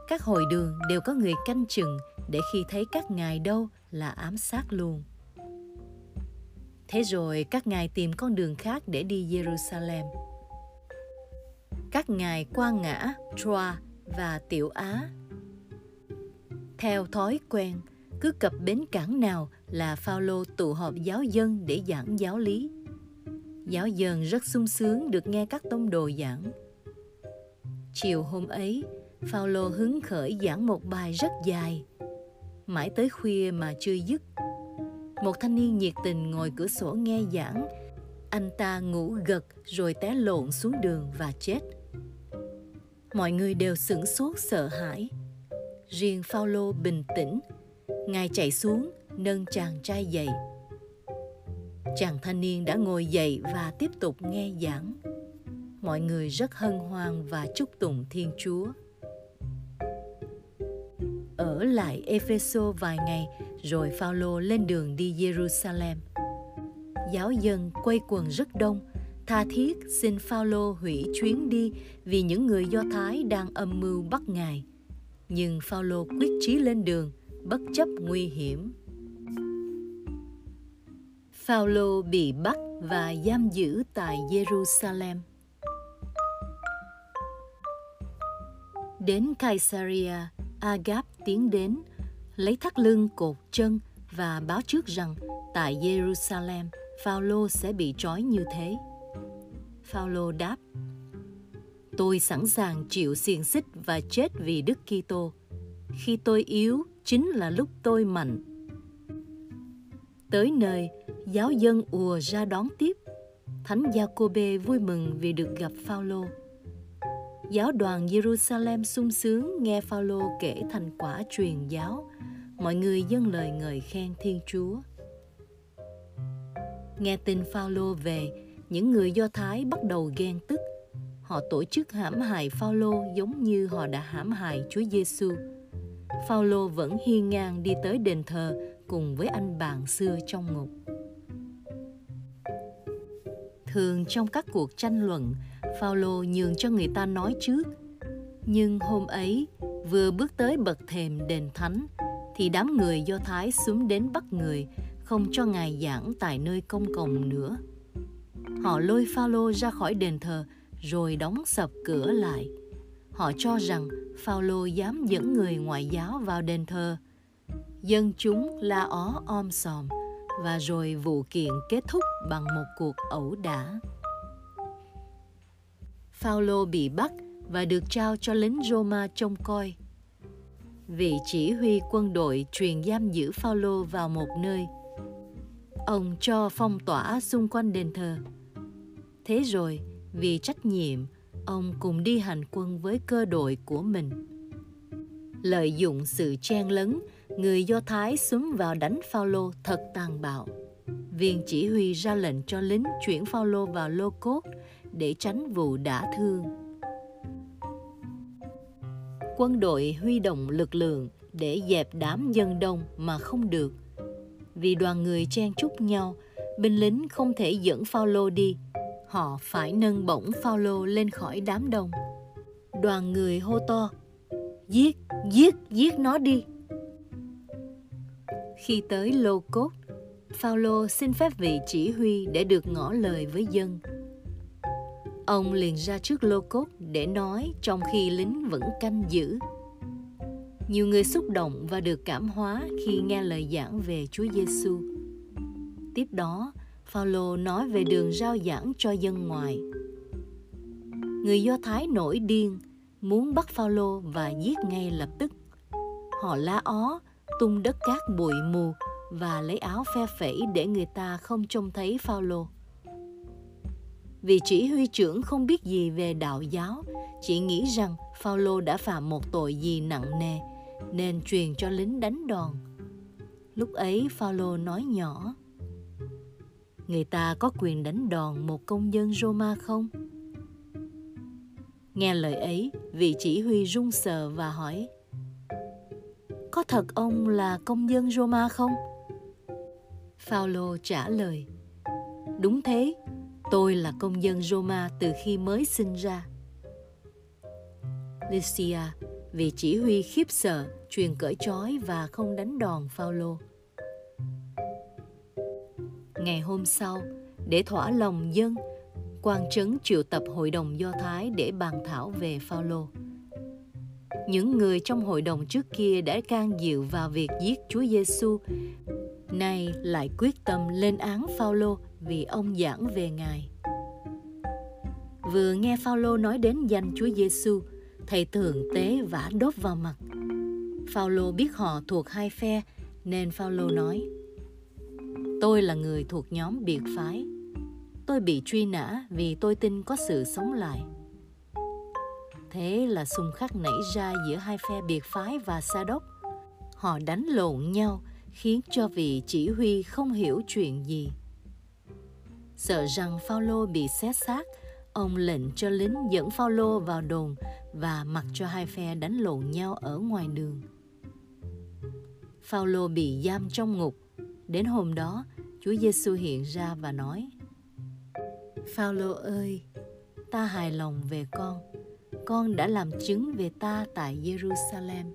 Các hội đường đều có người canh chừng để khi thấy các ngài đâu là ám sát luôn. Thế rồi các ngài tìm con đường khác để đi Jerusalem. Các ngài qua ngã Troa và Tiểu Á. Theo thói quen, cứ cập bến cảng nào là Phaolô tụ họp giáo dân để giảng giáo lý. Giáo dân rất sung sướng được nghe các tông đồ giảng. Chiều hôm ấy, Phaolô hứng khởi giảng một bài rất dài, mãi tới khuya mà chưa dứt một thanh niên nhiệt tình ngồi cửa sổ nghe giảng. Anh ta ngủ gật rồi té lộn xuống đường và chết. Mọi người đều sửng sốt sợ hãi. Riêng Phaolô bình tĩnh, ngài chạy xuống nâng chàng trai dậy. Chàng thanh niên đã ngồi dậy và tiếp tục nghe giảng. Mọi người rất hân hoan và chúc tụng Thiên Chúa ở lại Epheso vài ngày rồi Phaolô lên đường đi Jerusalem. Giáo dân quay quần rất đông, tha thiết xin Phaolô hủy chuyến đi vì những người Do Thái đang âm mưu bắt ngài. Nhưng Phaolô quyết chí lên đường, bất chấp nguy hiểm. Phaolô bị bắt và giam giữ tại Jerusalem. Đến Caesarea, Agap tiến đến, lấy thắt lưng cột chân và báo trước rằng tại Jerusalem, Phaolô sẽ bị trói như thế. Phaolô đáp: Tôi sẵn sàng chịu xiềng xích và chết vì Đức Kitô. Khi tôi yếu chính là lúc tôi mạnh. Tới nơi, giáo dân ùa ra đón tiếp. Thánh Giacôbê vui mừng vì được gặp Phaolô giáo đoàn Jerusalem sung sướng nghe Phaolô kể thành quả truyền giáo. Mọi người dâng lời ngợi khen Thiên Chúa. Nghe tin Phaolô về, những người Do Thái bắt đầu ghen tức. Họ tổ chức hãm hại Phaolô giống như họ đã hãm hại Chúa Giêsu. Phaolô vẫn hiên ngang đi tới đền thờ cùng với anh bạn xưa trong ngục. Thường trong các cuộc tranh luận, Phaolô nhường cho người ta nói trước. Nhưng hôm ấy, vừa bước tới bậc thềm đền thánh, thì đám người Do Thái xuống đến bắt người, không cho ngài giảng tại nơi công cộng nữa. Họ lôi Phaolô ra khỏi đền thờ rồi đóng sập cửa lại. Họ cho rằng Phaolô dám dẫn người ngoại giáo vào đền thờ. Dân chúng la ó om sòm và rồi vụ kiện kết thúc bằng một cuộc ẩu đả. Phaolô bị bắt và được trao cho lính Roma trông coi. Vị chỉ huy quân đội truyền giam giữ Phaolô vào một nơi. Ông cho phong tỏa xung quanh đền thờ. Thế rồi, vì trách nhiệm, ông cùng đi hành quân với cơ đội của mình. Lợi dụng sự chen lấn, người Do Thái xúm vào đánh Phaolô thật tàn bạo. Viên chỉ huy ra lệnh cho lính chuyển Phaolô vào lô cốt để tránh vụ đả thương. Quân đội huy động lực lượng để dẹp đám dân đông mà không được. Vì đoàn người chen chúc nhau, binh lính không thể dẫn Phaolô đi. Họ phải nâng bổng Phaolô lên khỏi đám đông. Đoàn người hô to: "Giết, giết, giết nó đi!" Khi tới Lô Cốt, Phaolô xin phép vị chỉ huy để được ngỏ lời với dân. Ông liền ra trước lô cốt để nói trong khi lính vẫn canh giữ. Nhiều người xúc động và được cảm hóa khi nghe lời giảng về Chúa Giêsu. Tiếp đó, Phaolô nói về đường rao giảng cho dân ngoài. Người Do Thái nổi điên, muốn bắt Phaolô và giết ngay lập tức. Họ la ó, tung đất cát bụi mù và lấy áo phe phẩy để người ta không trông thấy Phaolô. Vì chỉ huy trưởng không biết gì về đạo giáo, chỉ nghĩ rằng Phaolô đã phạm một tội gì nặng nề nên truyền cho lính đánh đòn. Lúc ấy Phaolô nói nhỏ: Người ta có quyền đánh đòn một công dân Roma không? Nghe lời ấy, vị chỉ huy run sờ và hỏi: có thật ông là công dân Roma không? Phaolô trả lời: Đúng thế, tôi là công dân Roma từ khi mới sinh ra. Lycia, vì chỉ huy khiếp sợ, truyền cởi trói và không đánh đòn Phaolô. Ngày hôm sau, để thỏa lòng dân, quan trấn triệu tập hội đồng Do Thái để bàn thảo về Phaolô. Những người trong hội đồng trước kia đã can dự vào việc giết Chúa Giêsu, nay lại quyết tâm lên án Phaolô vì ông giảng về Ngài. Vừa nghe Phaolô nói đến danh Chúa Giêsu, thầy thượng tế vả đốt vào mặt. Phaolô biết họ thuộc hai phe, nên Phaolô nói: Tôi là người thuộc nhóm biệt phái. Tôi bị truy nã vì tôi tin có sự sống lại. Thế là xung khắc nảy ra giữa hai phe biệt phái và Sa đốc. Họ đánh lộn nhau, khiến cho vị chỉ huy không hiểu chuyện gì. Sợ rằng Phaolô bị xét xác, ông lệnh cho lính dẫn Phaolô vào đồn và mặc cho hai phe đánh lộn nhau ở ngoài đường. Phaolô bị giam trong ngục. Đến hôm đó, Chúa Giêsu hiện ra và nói: Phaolô ơi, ta hài lòng về con. Con đã làm chứng về ta tại Jerusalem.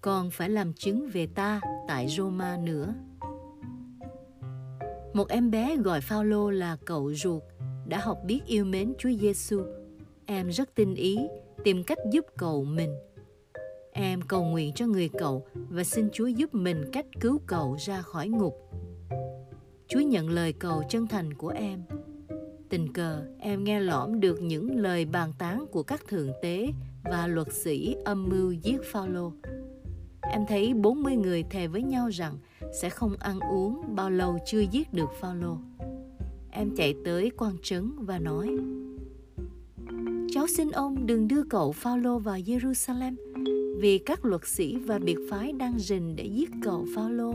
Con phải làm chứng về ta tại Roma nữa. Một em bé gọi Phaolô là cậu ruột đã học biết yêu mến Chúa Giêsu. Em rất tinh ý tìm cách giúp cậu mình. Em cầu nguyện cho người cậu và xin Chúa giúp mình cách cứu cậu ra khỏi ngục. Chúa nhận lời cầu chân thành của em. Tình cờ, em nghe lõm được những lời bàn tán của các thượng tế và luật sĩ âm mưu giết Phaolô. Em thấy 40 người thề với nhau rằng sẽ không ăn uống bao lâu chưa giết được Phaolô. Em chạy tới quan trấn và nói: Cháu xin ông đừng đưa cậu Phaolô vào Jerusalem vì các luật sĩ và biệt phái đang rình để giết cậu Phaolô.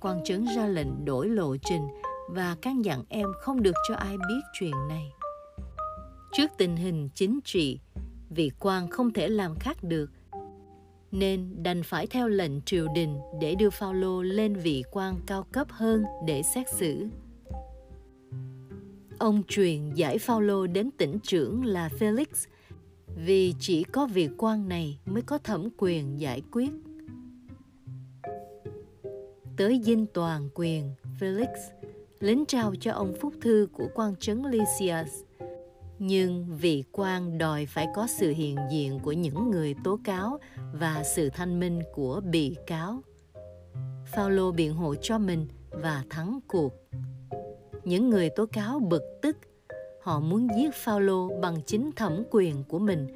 Quan trấn ra lệnh đổi lộ trình và căn dặn em không được cho ai biết chuyện này. Trước tình hình chính trị, vị quan không thể làm khác được nên đành phải theo lệnh triều đình để đưa Phaolô lên vị quan cao cấp hơn để xét xử. Ông truyền giải Phaolô đến tỉnh trưởng là Felix vì chỉ có vị quan này mới có thẩm quyền giải quyết. Tới dinh toàn quyền, Felix lính trao cho ông phúc thư của quan trấn Lysias. Nhưng vị quan đòi phải có sự hiện diện của những người tố cáo và sự thanh minh của bị cáo. Phaolô biện hộ cho mình và thắng cuộc. Những người tố cáo bực tức, họ muốn giết Phaolô bằng chính thẩm quyền của mình,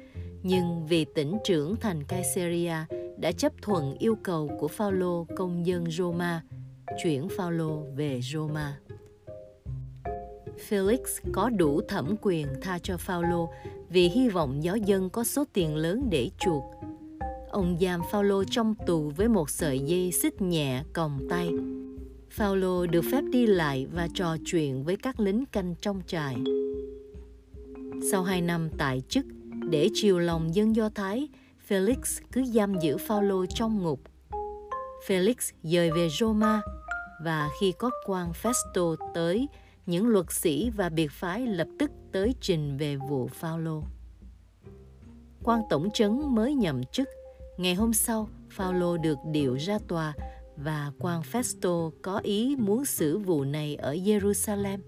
nhưng vì tỉnh trưởng thành Caesarea đã chấp thuận yêu cầu của Phaolô công dân Roma, chuyển Phaolô về Roma. Felix có đủ thẩm quyền tha cho Phaolô vì hy vọng giáo dân có số tiền lớn để chuộc. Ông giam Phaolô trong tù với một sợi dây xích nhẹ còng tay. Phaolô được phép đi lại và trò chuyện với các lính canh trong trại. Sau hai năm tại chức, để chiều lòng dân Do Thái, Felix cứ giam giữ Phaolô trong ngục. Felix dời về Roma và khi có quan Festo tới những luật sĩ và biệt phái lập tức tới trình về vụ Phaolô. Quan tổng trấn mới nhậm chức, ngày hôm sau Phaolô được điều ra tòa và quan Festo có ý muốn xử vụ này ở Jerusalem.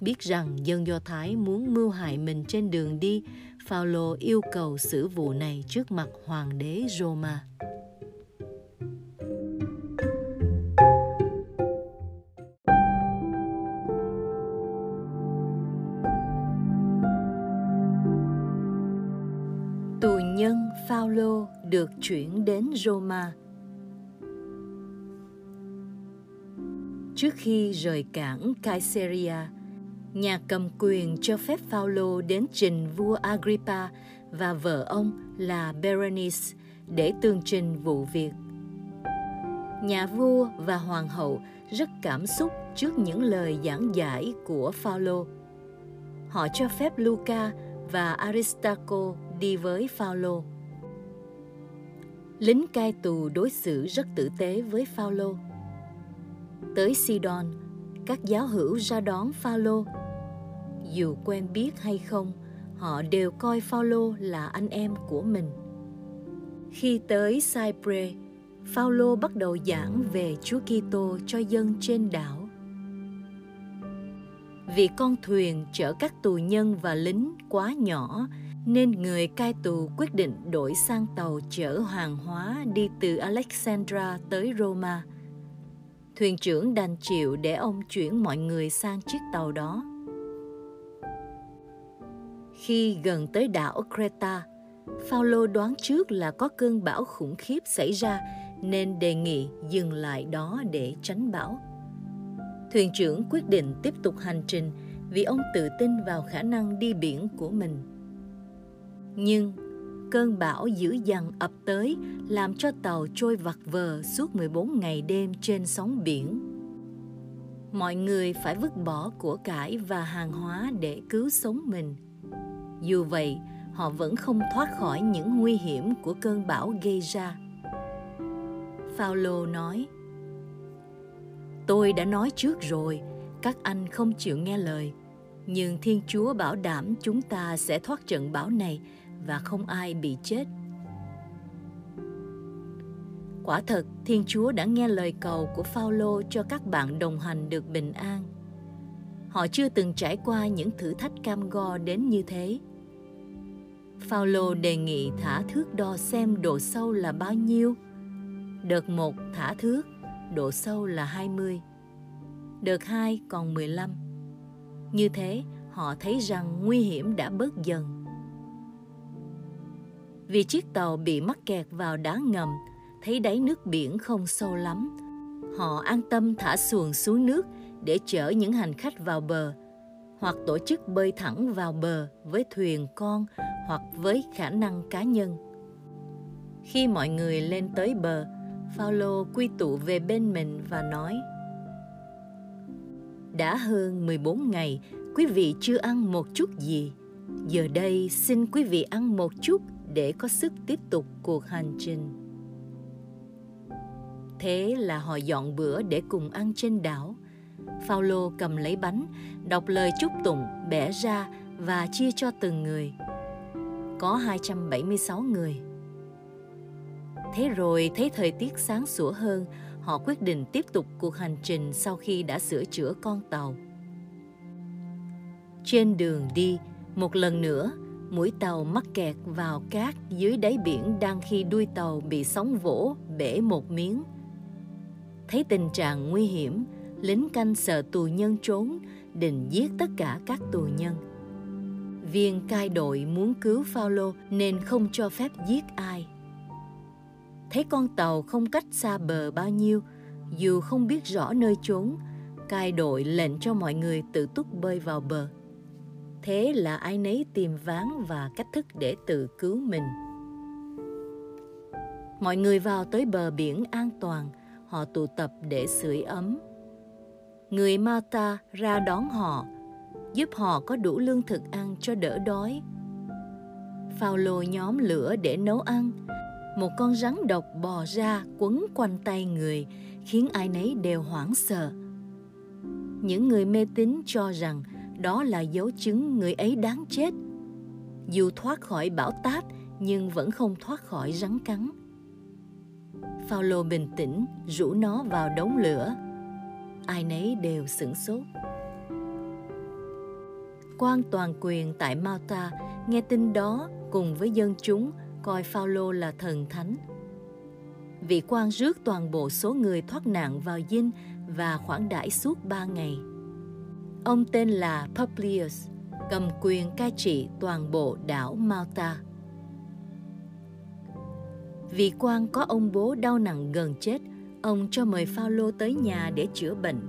Biết rằng dân Do Thái muốn mưu hại mình trên đường đi, Phaolô yêu cầu xử vụ này trước mặt hoàng đế Roma. Phaolô được chuyển đến Roma. Trước khi rời cảng Caesarea, nhà cầm quyền cho phép Phaolô đến trình vua Agrippa và vợ ông là Berenice để tường trình vụ việc. Nhà vua và hoàng hậu rất cảm xúc trước những lời giảng giải của Phaolô. Họ cho phép Luca và Aristarco đi với Phaolô. Lính cai tù đối xử rất tử tế với Phaolô. Tới Sidon, các giáo hữu ra đón Phaolô. Dù quen biết hay không, họ đều coi Phaolô là anh em của mình. Khi tới Cyprus, Phaolô bắt đầu giảng về Chúa Kitô cho dân trên đảo. Vì con thuyền chở các tù nhân và lính quá nhỏ nên người cai tù quyết định đổi sang tàu chở hàng hóa đi từ Alexandra tới Roma. Thuyền trưởng đành chịu để ông chuyển mọi người sang chiếc tàu đó. Khi gần tới đảo Creta, Phaolô đoán trước là có cơn bão khủng khiếp xảy ra nên đề nghị dừng lại đó để tránh bão. Thuyền trưởng quyết định tiếp tục hành trình vì ông tự tin vào khả năng đi biển của mình. Nhưng cơn bão dữ dằn ập tới làm cho tàu trôi vặt vờ suốt 14 ngày đêm trên sóng biển. Mọi người phải vứt bỏ của cải và hàng hóa để cứu sống mình. Dù vậy, họ vẫn không thoát khỏi những nguy hiểm của cơn bão gây ra. Phaolô nói: Tôi đã nói trước rồi, các anh không chịu nghe lời, nhưng Thiên Chúa bảo đảm chúng ta sẽ thoát trận bão này và không ai bị chết. Quả thật, Thiên Chúa đã nghe lời cầu của Phaolô cho các bạn đồng hành được bình an. Họ chưa từng trải qua những thử thách cam go đến như thế. Phaolô đề nghị thả thước đo xem độ sâu là bao nhiêu. Đợt 1 thả thước, độ sâu là 20. Đợt 2 còn 15. Như thế, họ thấy rằng nguy hiểm đã bớt dần. Vì chiếc tàu bị mắc kẹt vào đá ngầm, thấy đáy nước biển không sâu lắm, họ an tâm thả xuồng xuống nước để chở những hành khách vào bờ hoặc tổ chức bơi thẳng vào bờ với thuyền con hoặc với khả năng cá nhân. Khi mọi người lên tới bờ, Paulo quy tụ về bên mình và nói: Đã hơn 14 ngày, quý vị chưa ăn một chút gì. Giờ đây xin quý vị ăn một chút để có sức tiếp tục cuộc hành trình. Thế là họ dọn bữa để cùng ăn trên đảo. Phaolô cầm lấy bánh, đọc lời chúc tụng, bẻ ra và chia cho từng người. Có 276 người. Thế rồi thấy thời tiết sáng sủa hơn, họ quyết định tiếp tục cuộc hành trình sau khi đã sửa chữa con tàu. Trên đường đi, một lần nữa, mũi tàu mắc kẹt vào cát dưới đáy biển đang khi đuôi tàu bị sóng vỗ bể một miếng. Thấy tình trạng nguy hiểm, lính canh sợ tù nhân trốn, định giết tất cả các tù nhân. Viên cai đội muốn cứu Phaolô nên không cho phép giết ai. Thấy con tàu không cách xa bờ bao nhiêu, dù không biết rõ nơi trốn, cai đội lệnh cho mọi người tự túc bơi vào bờ thế là ai nấy tìm ván và cách thức để tự cứu mình. Mọi người vào tới bờ biển an toàn, họ tụ tập để sưởi ấm. Người mata ra đón họ, giúp họ có đủ lương thực ăn cho đỡ đói. Phao lô nhóm lửa để nấu ăn, một con rắn độc bò ra quấn quanh tay người, khiến ai nấy đều hoảng sợ. Những người mê tín cho rằng đó là dấu chứng người ấy đáng chết. Dù thoát khỏi bão táp, nhưng vẫn không thoát khỏi rắn cắn. Phaolô bình tĩnh, rủ nó vào đống lửa. Ai nấy đều sửng sốt. Quan toàn quyền tại Malta nghe tin đó cùng với dân chúng coi Phaolô là thần thánh. Vị quan rước toàn bộ số người thoát nạn vào dinh và khoản đãi suốt ba ngày. Ông tên là Publius, cầm quyền cai trị toàn bộ đảo Malta. Vì quan có ông bố đau nặng gần chết, ông cho mời Phaolô tới nhà để chữa bệnh.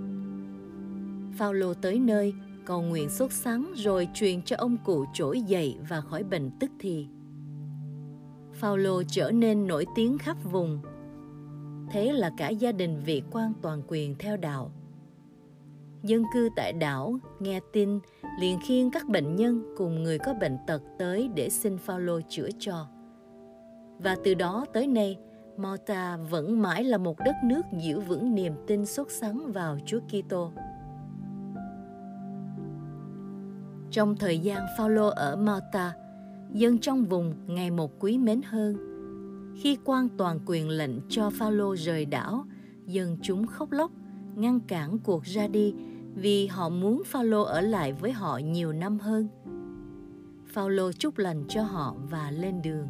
Phaolô tới nơi, cầu nguyện sốt sắng rồi truyền cho ông cụ trỗi dậy và khỏi bệnh tức thì. Phaolô trở nên nổi tiếng khắp vùng. Thế là cả gia đình vị quan toàn quyền theo đạo. Dân cư tại đảo nghe tin liền khiêng các bệnh nhân cùng người có bệnh tật tới để xin Phaolô chữa cho. Và từ đó tới nay, Malta vẫn mãi là một đất nước giữ vững niềm tin xuất sắng vào Chúa Kitô. Trong thời gian Phaolô ở Malta, dân trong vùng ngày một quý mến hơn. Khi quan toàn quyền lệnh cho Phaolô rời đảo, dân chúng khóc lóc, ngăn cản cuộc ra đi vì họ muốn Phaolô ở lại với họ nhiều năm hơn. Phaolô chúc lành cho họ và lên đường.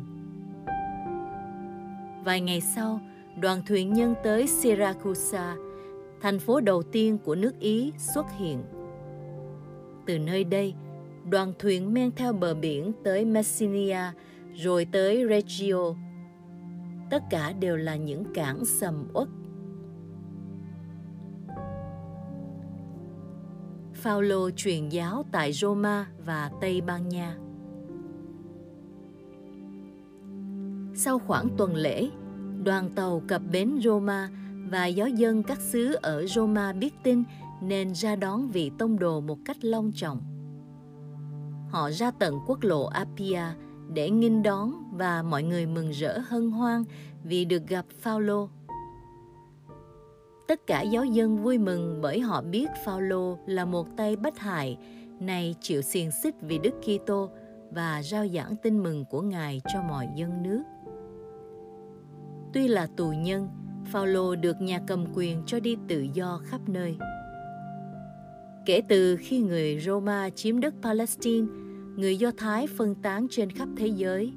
Vài ngày sau, đoàn thuyền nhân tới Syracuse, thành phố đầu tiên của nước Ý xuất hiện. Từ nơi đây, đoàn thuyền men theo bờ biển tới Messinia rồi tới Reggio. Tất cả đều là những cảng sầm uất. Phaolô truyền giáo tại Roma và Tây Ban Nha. Sau khoảng tuần lễ, đoàn tàu cập bến Roma và giáo dân các xứ ở Roma biết tin nên ra đón vị tông đồ một cách long trọng. Họ ra tận quốc lộ Appia để nghinh đón và mọi người mừng rỡ hân hoan vì được gặp Phaolô. Tất cả giáo dân vui mừng bởi họ biết Phaolô là một tay bách hại, này chịu xiềng xích vì Đức Kitô và rao giảng tin mừng của Ngài cho mọi dân nước. Tuy là tù nhân, Phaolô được nhà cầm quyền cho đi tự do khắp nơi. Kể từ khi người Roma chiếm đất Palestine, người Do Thái phân tán trên khắp thế giới.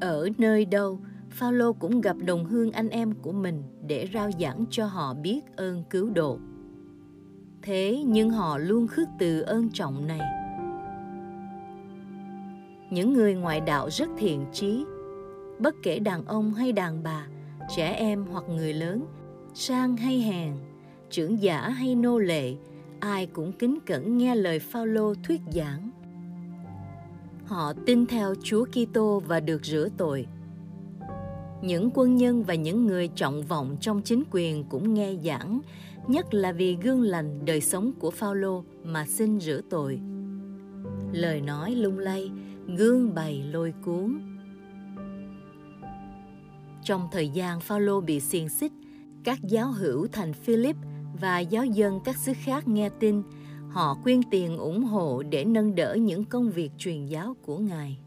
Ở nơi đâu, Phaolô cũng gặp đồng hương anh em của mình để rao giảng cho họ biết ơn cứu độ. Thế nhưng họ luôn khước từ ơn trọng này. Những người ngoại đạo rất thiện chí, bất kể đàn ông hay đàn bà, trẻ em hoặc người lớn, sang hay hèn, trưởng giả hay nô lệ, ai cũng kính cẩn nghe lời Phaolô thuyết giảng. Họ tin theo Chúa Kitô và được rửa tội. Những quân nhân và những người trọng vọng trong chính quyền cũng nghe giảng, nhất là vì gương lành đời sống của Phaolô mà xin rửa tội. Lời nói lung lay, gương bày lôi cuốn. Trong thời gian Phaolô bị xiềng xích, các giáo hữu thành Philip và giáo dân các xứ khác nghe tin, họ quyên tiền ủng hộ để nâng đỡ những công việc truyền giáo của Ngài.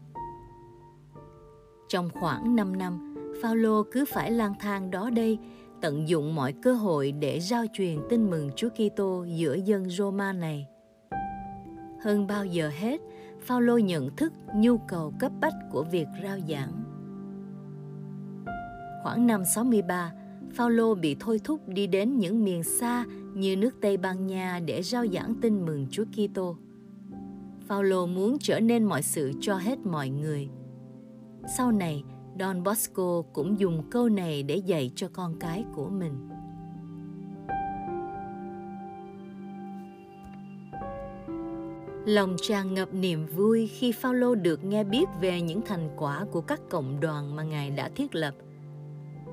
Trong khoảng 5 năm, Phaolô cứ phải lang thang đó đây, tận dụng mọi cơ hội để giao truyền tin mừng Chúa Kitô giữa dân Roma này. Hơn bao giờ hết, Phaolô nhận thức nhu cầu cấp bách của việc rao giảng. Khoảng năm 63, Phaolô bị thôi thúc đi đến những miền xa như nước Tây Ban Nha để rao giảng tin mừng Chúa Kitô. Phaolô muốn trở nên mọi sự cho hết mọi người. Sau này, Don Bosco cũng dùng câu này để dạy cho con cái của mình. Lòng tràn ngập niềm vui khi Phaolô được nghe biết về những thành quả của các cộng đoàn mà Ngài đã thiết lập.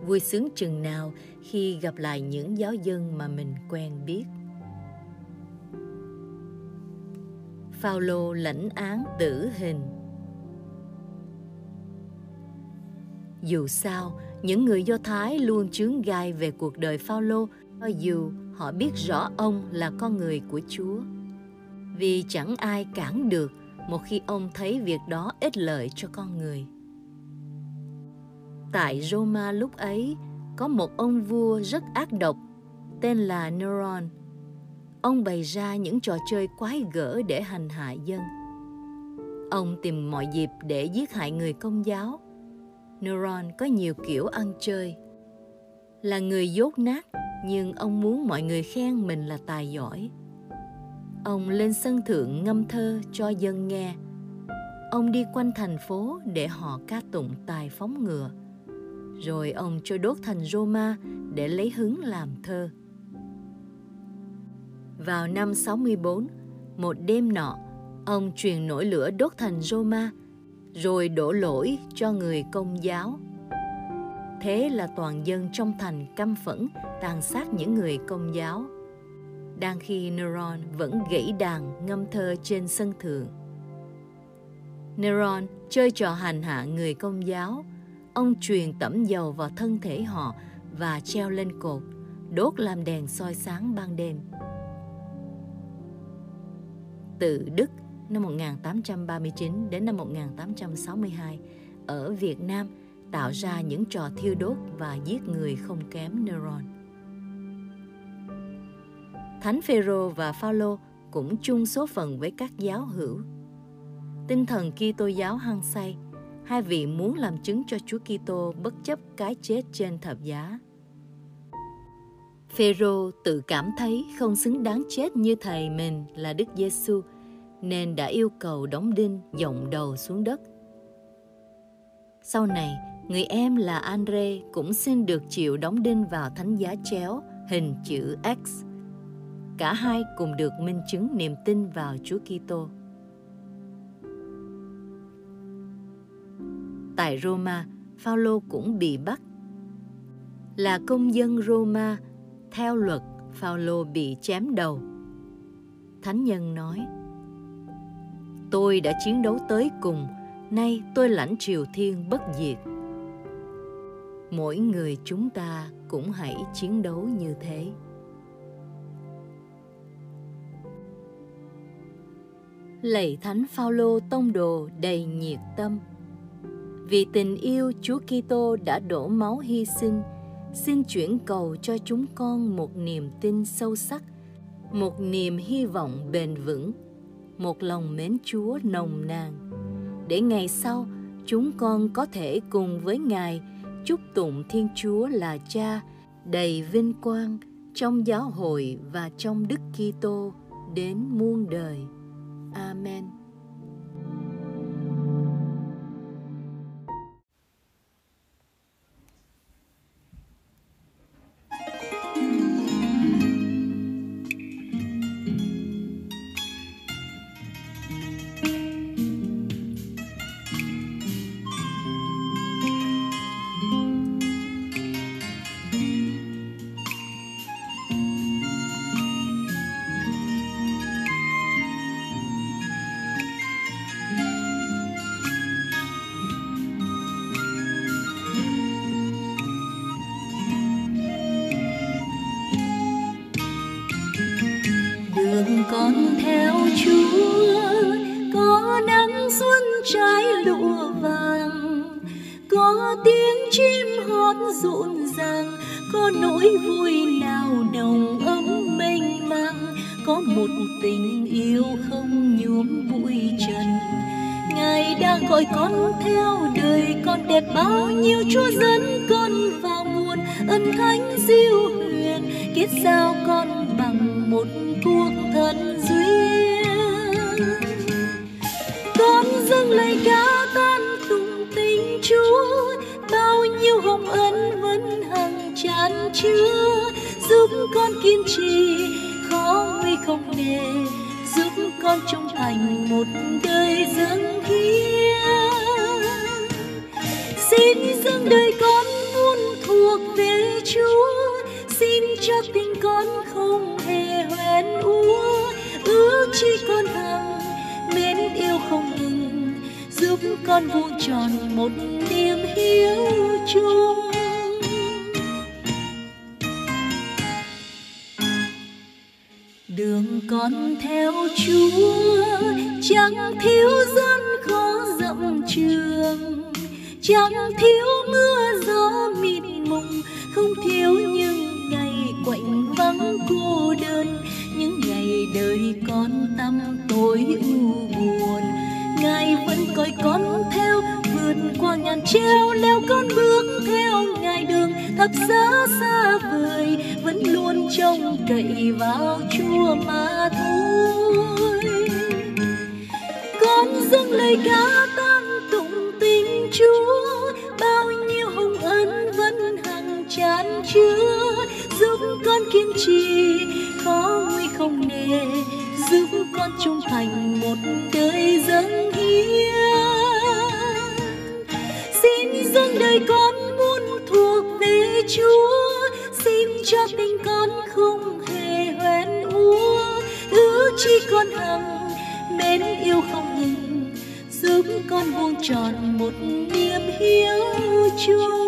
Vui sướng chừng nào khi gặp lại những giáo dân mà mình quen biết. Phaolô lãnh án tử hình Dù sao, những người Do Thái luôn chướng gai về cuộc đời Phaolô, cho dù họ biết rõ ông là con người của Chúa. Vì chẳng ai cản được một khi ông thấy việc đó ích lợi cho con người. Tại Roma lúc ấy, có một ông vua rất ác độc, tên là Neron. Ông bày ra những trò chơi quái gở để hành hạ dân. Ông tìm mọi dịp để giết hại người công giáo Neuron có nhiều kiểu ăn chơi. Là người dốt nát, nhưng ông muốn mọi người khen mình là tài giỏi. Ông lên sân thượng ngâm thơ cho dân nghe. Ông đi quanh thành phố để họ ca tụng tài phóng ngựa. rồi ông cho đốt thành Roma để lấy hứng làm thơ. Vào năm 64, một đêm nọ, ông truyền nổi lửa đốt thành Roma, rồi đổ lỗi cho người công giáo. Thế là toàn dân trong thành căm phẫn tàn sát những người công giáo. Đang khi Neron vẫn gãy đàn ngâm thơ trên sân thượng. Neron chơi trò hành hạ người công giáo. Ông truyền tẩm dầu vào thân thể họ và treo lên cột, đốt làm đèn soi sáng ban đêm. Từ Đức năm 1839 đến năm 1862 ở Việt Nam tạo ra những trò thiêu đốt và giết người không kém Neron. Thánh Phêrô và Phaolô cũng chung số phận với các giáo hữu. Tinh thần Kitô giáo hăng say, hai vị muốn làm chứng cho Chúa Kitô bất chấp cái chết trên thập giá. Phêrô tự cảm thấy không xứng đáng chết như thầy mình là Đức Giêsu nên đã yêu cầu đóng đinh dọng đầu xuống đất. Sau này, người em là Andre cũng xin được chịu đóng đinh vào thánh giá chéo hình chữ X. Cả hai cùng được minh chứng niềm tin vào Chúa Kitô. Tại Roma, Phaolô cũng bị bắt. Là công dân Roma, theo luật, Phaolô bị chém đầu. Thánh nhân nói: Tôi đã chiến đấu tới cùng, nay tôi lãnh triều thiên bất diệt. Mỗi người chúng ta cũng hãy chiến đấu như thế. Lạy Thánh Phaolô tông đồ đầy nhiệt tâm. Vì tình yêu Chúa Kitô đã đổ máu hy sinh, xin chuyển cầu cho chúng con một niềm tin sâu sắc, một niềm hy vọng bền vững một lòng mến Chúa nồng nàn để ngày sau, chúng con có thể cùng với Ngài chúc tụng Thiên Chúa là Cha, đầy vinh quang trong giáo hội và trong Đức Kitô đến muôn đời. Amen. Vui nào nồng ấm mênh mang, có một tình yêu không nhuốm bụi trần. Ngài đang gọi con theo đời, con đẹp bao nhiêu chúa dẫn con vào nguồn ân thánh hoa ngàn treo leo con bước theo ngài đường. Thập giá xa vời vẫn luôn trông cậy vào chúa mà thôi. Con dâng lời ca tan tụng tình chúa. Bao nhiêu hồng ân vẫn hằng tràn chứa. Giúp con kiên trì, có nguy không nề. Giúp con trung thành một đời dâng hiến dâng đời con muốn thuộc về chúa, xin cho tình con không hề hoen úa ước chi con hằng mến yêu không ngừng, giúp con vuông tròn một niềm hiếu chúa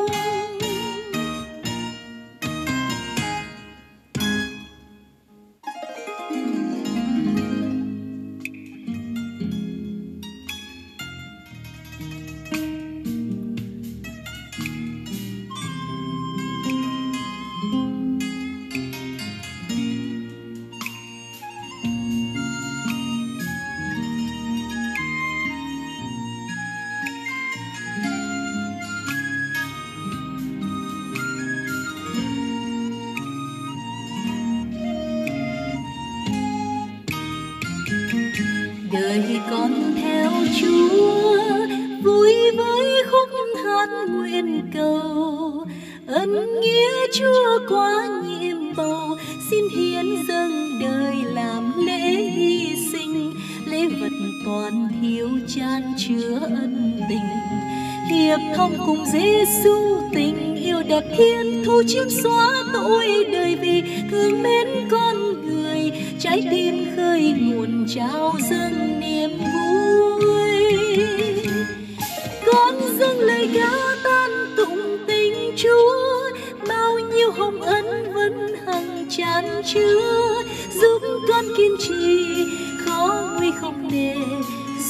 chúa giúp con kiên trì, khó nguy không nề.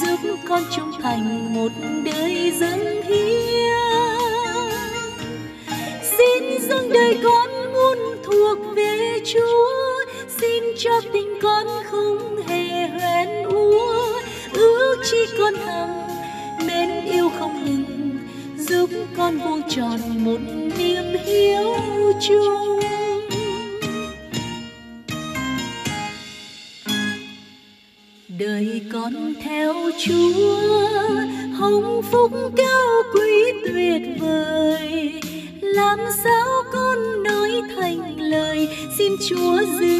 Giúp con trung thành một đời dâng hiến. Xin dâng đời con muốn thuộc về chúa. Xin cho tình con không hề hoen úa ước chi con hằng, mến yêu không ngừng. Giúp con vuông tròn một niềm hiếu chúa Chúa dư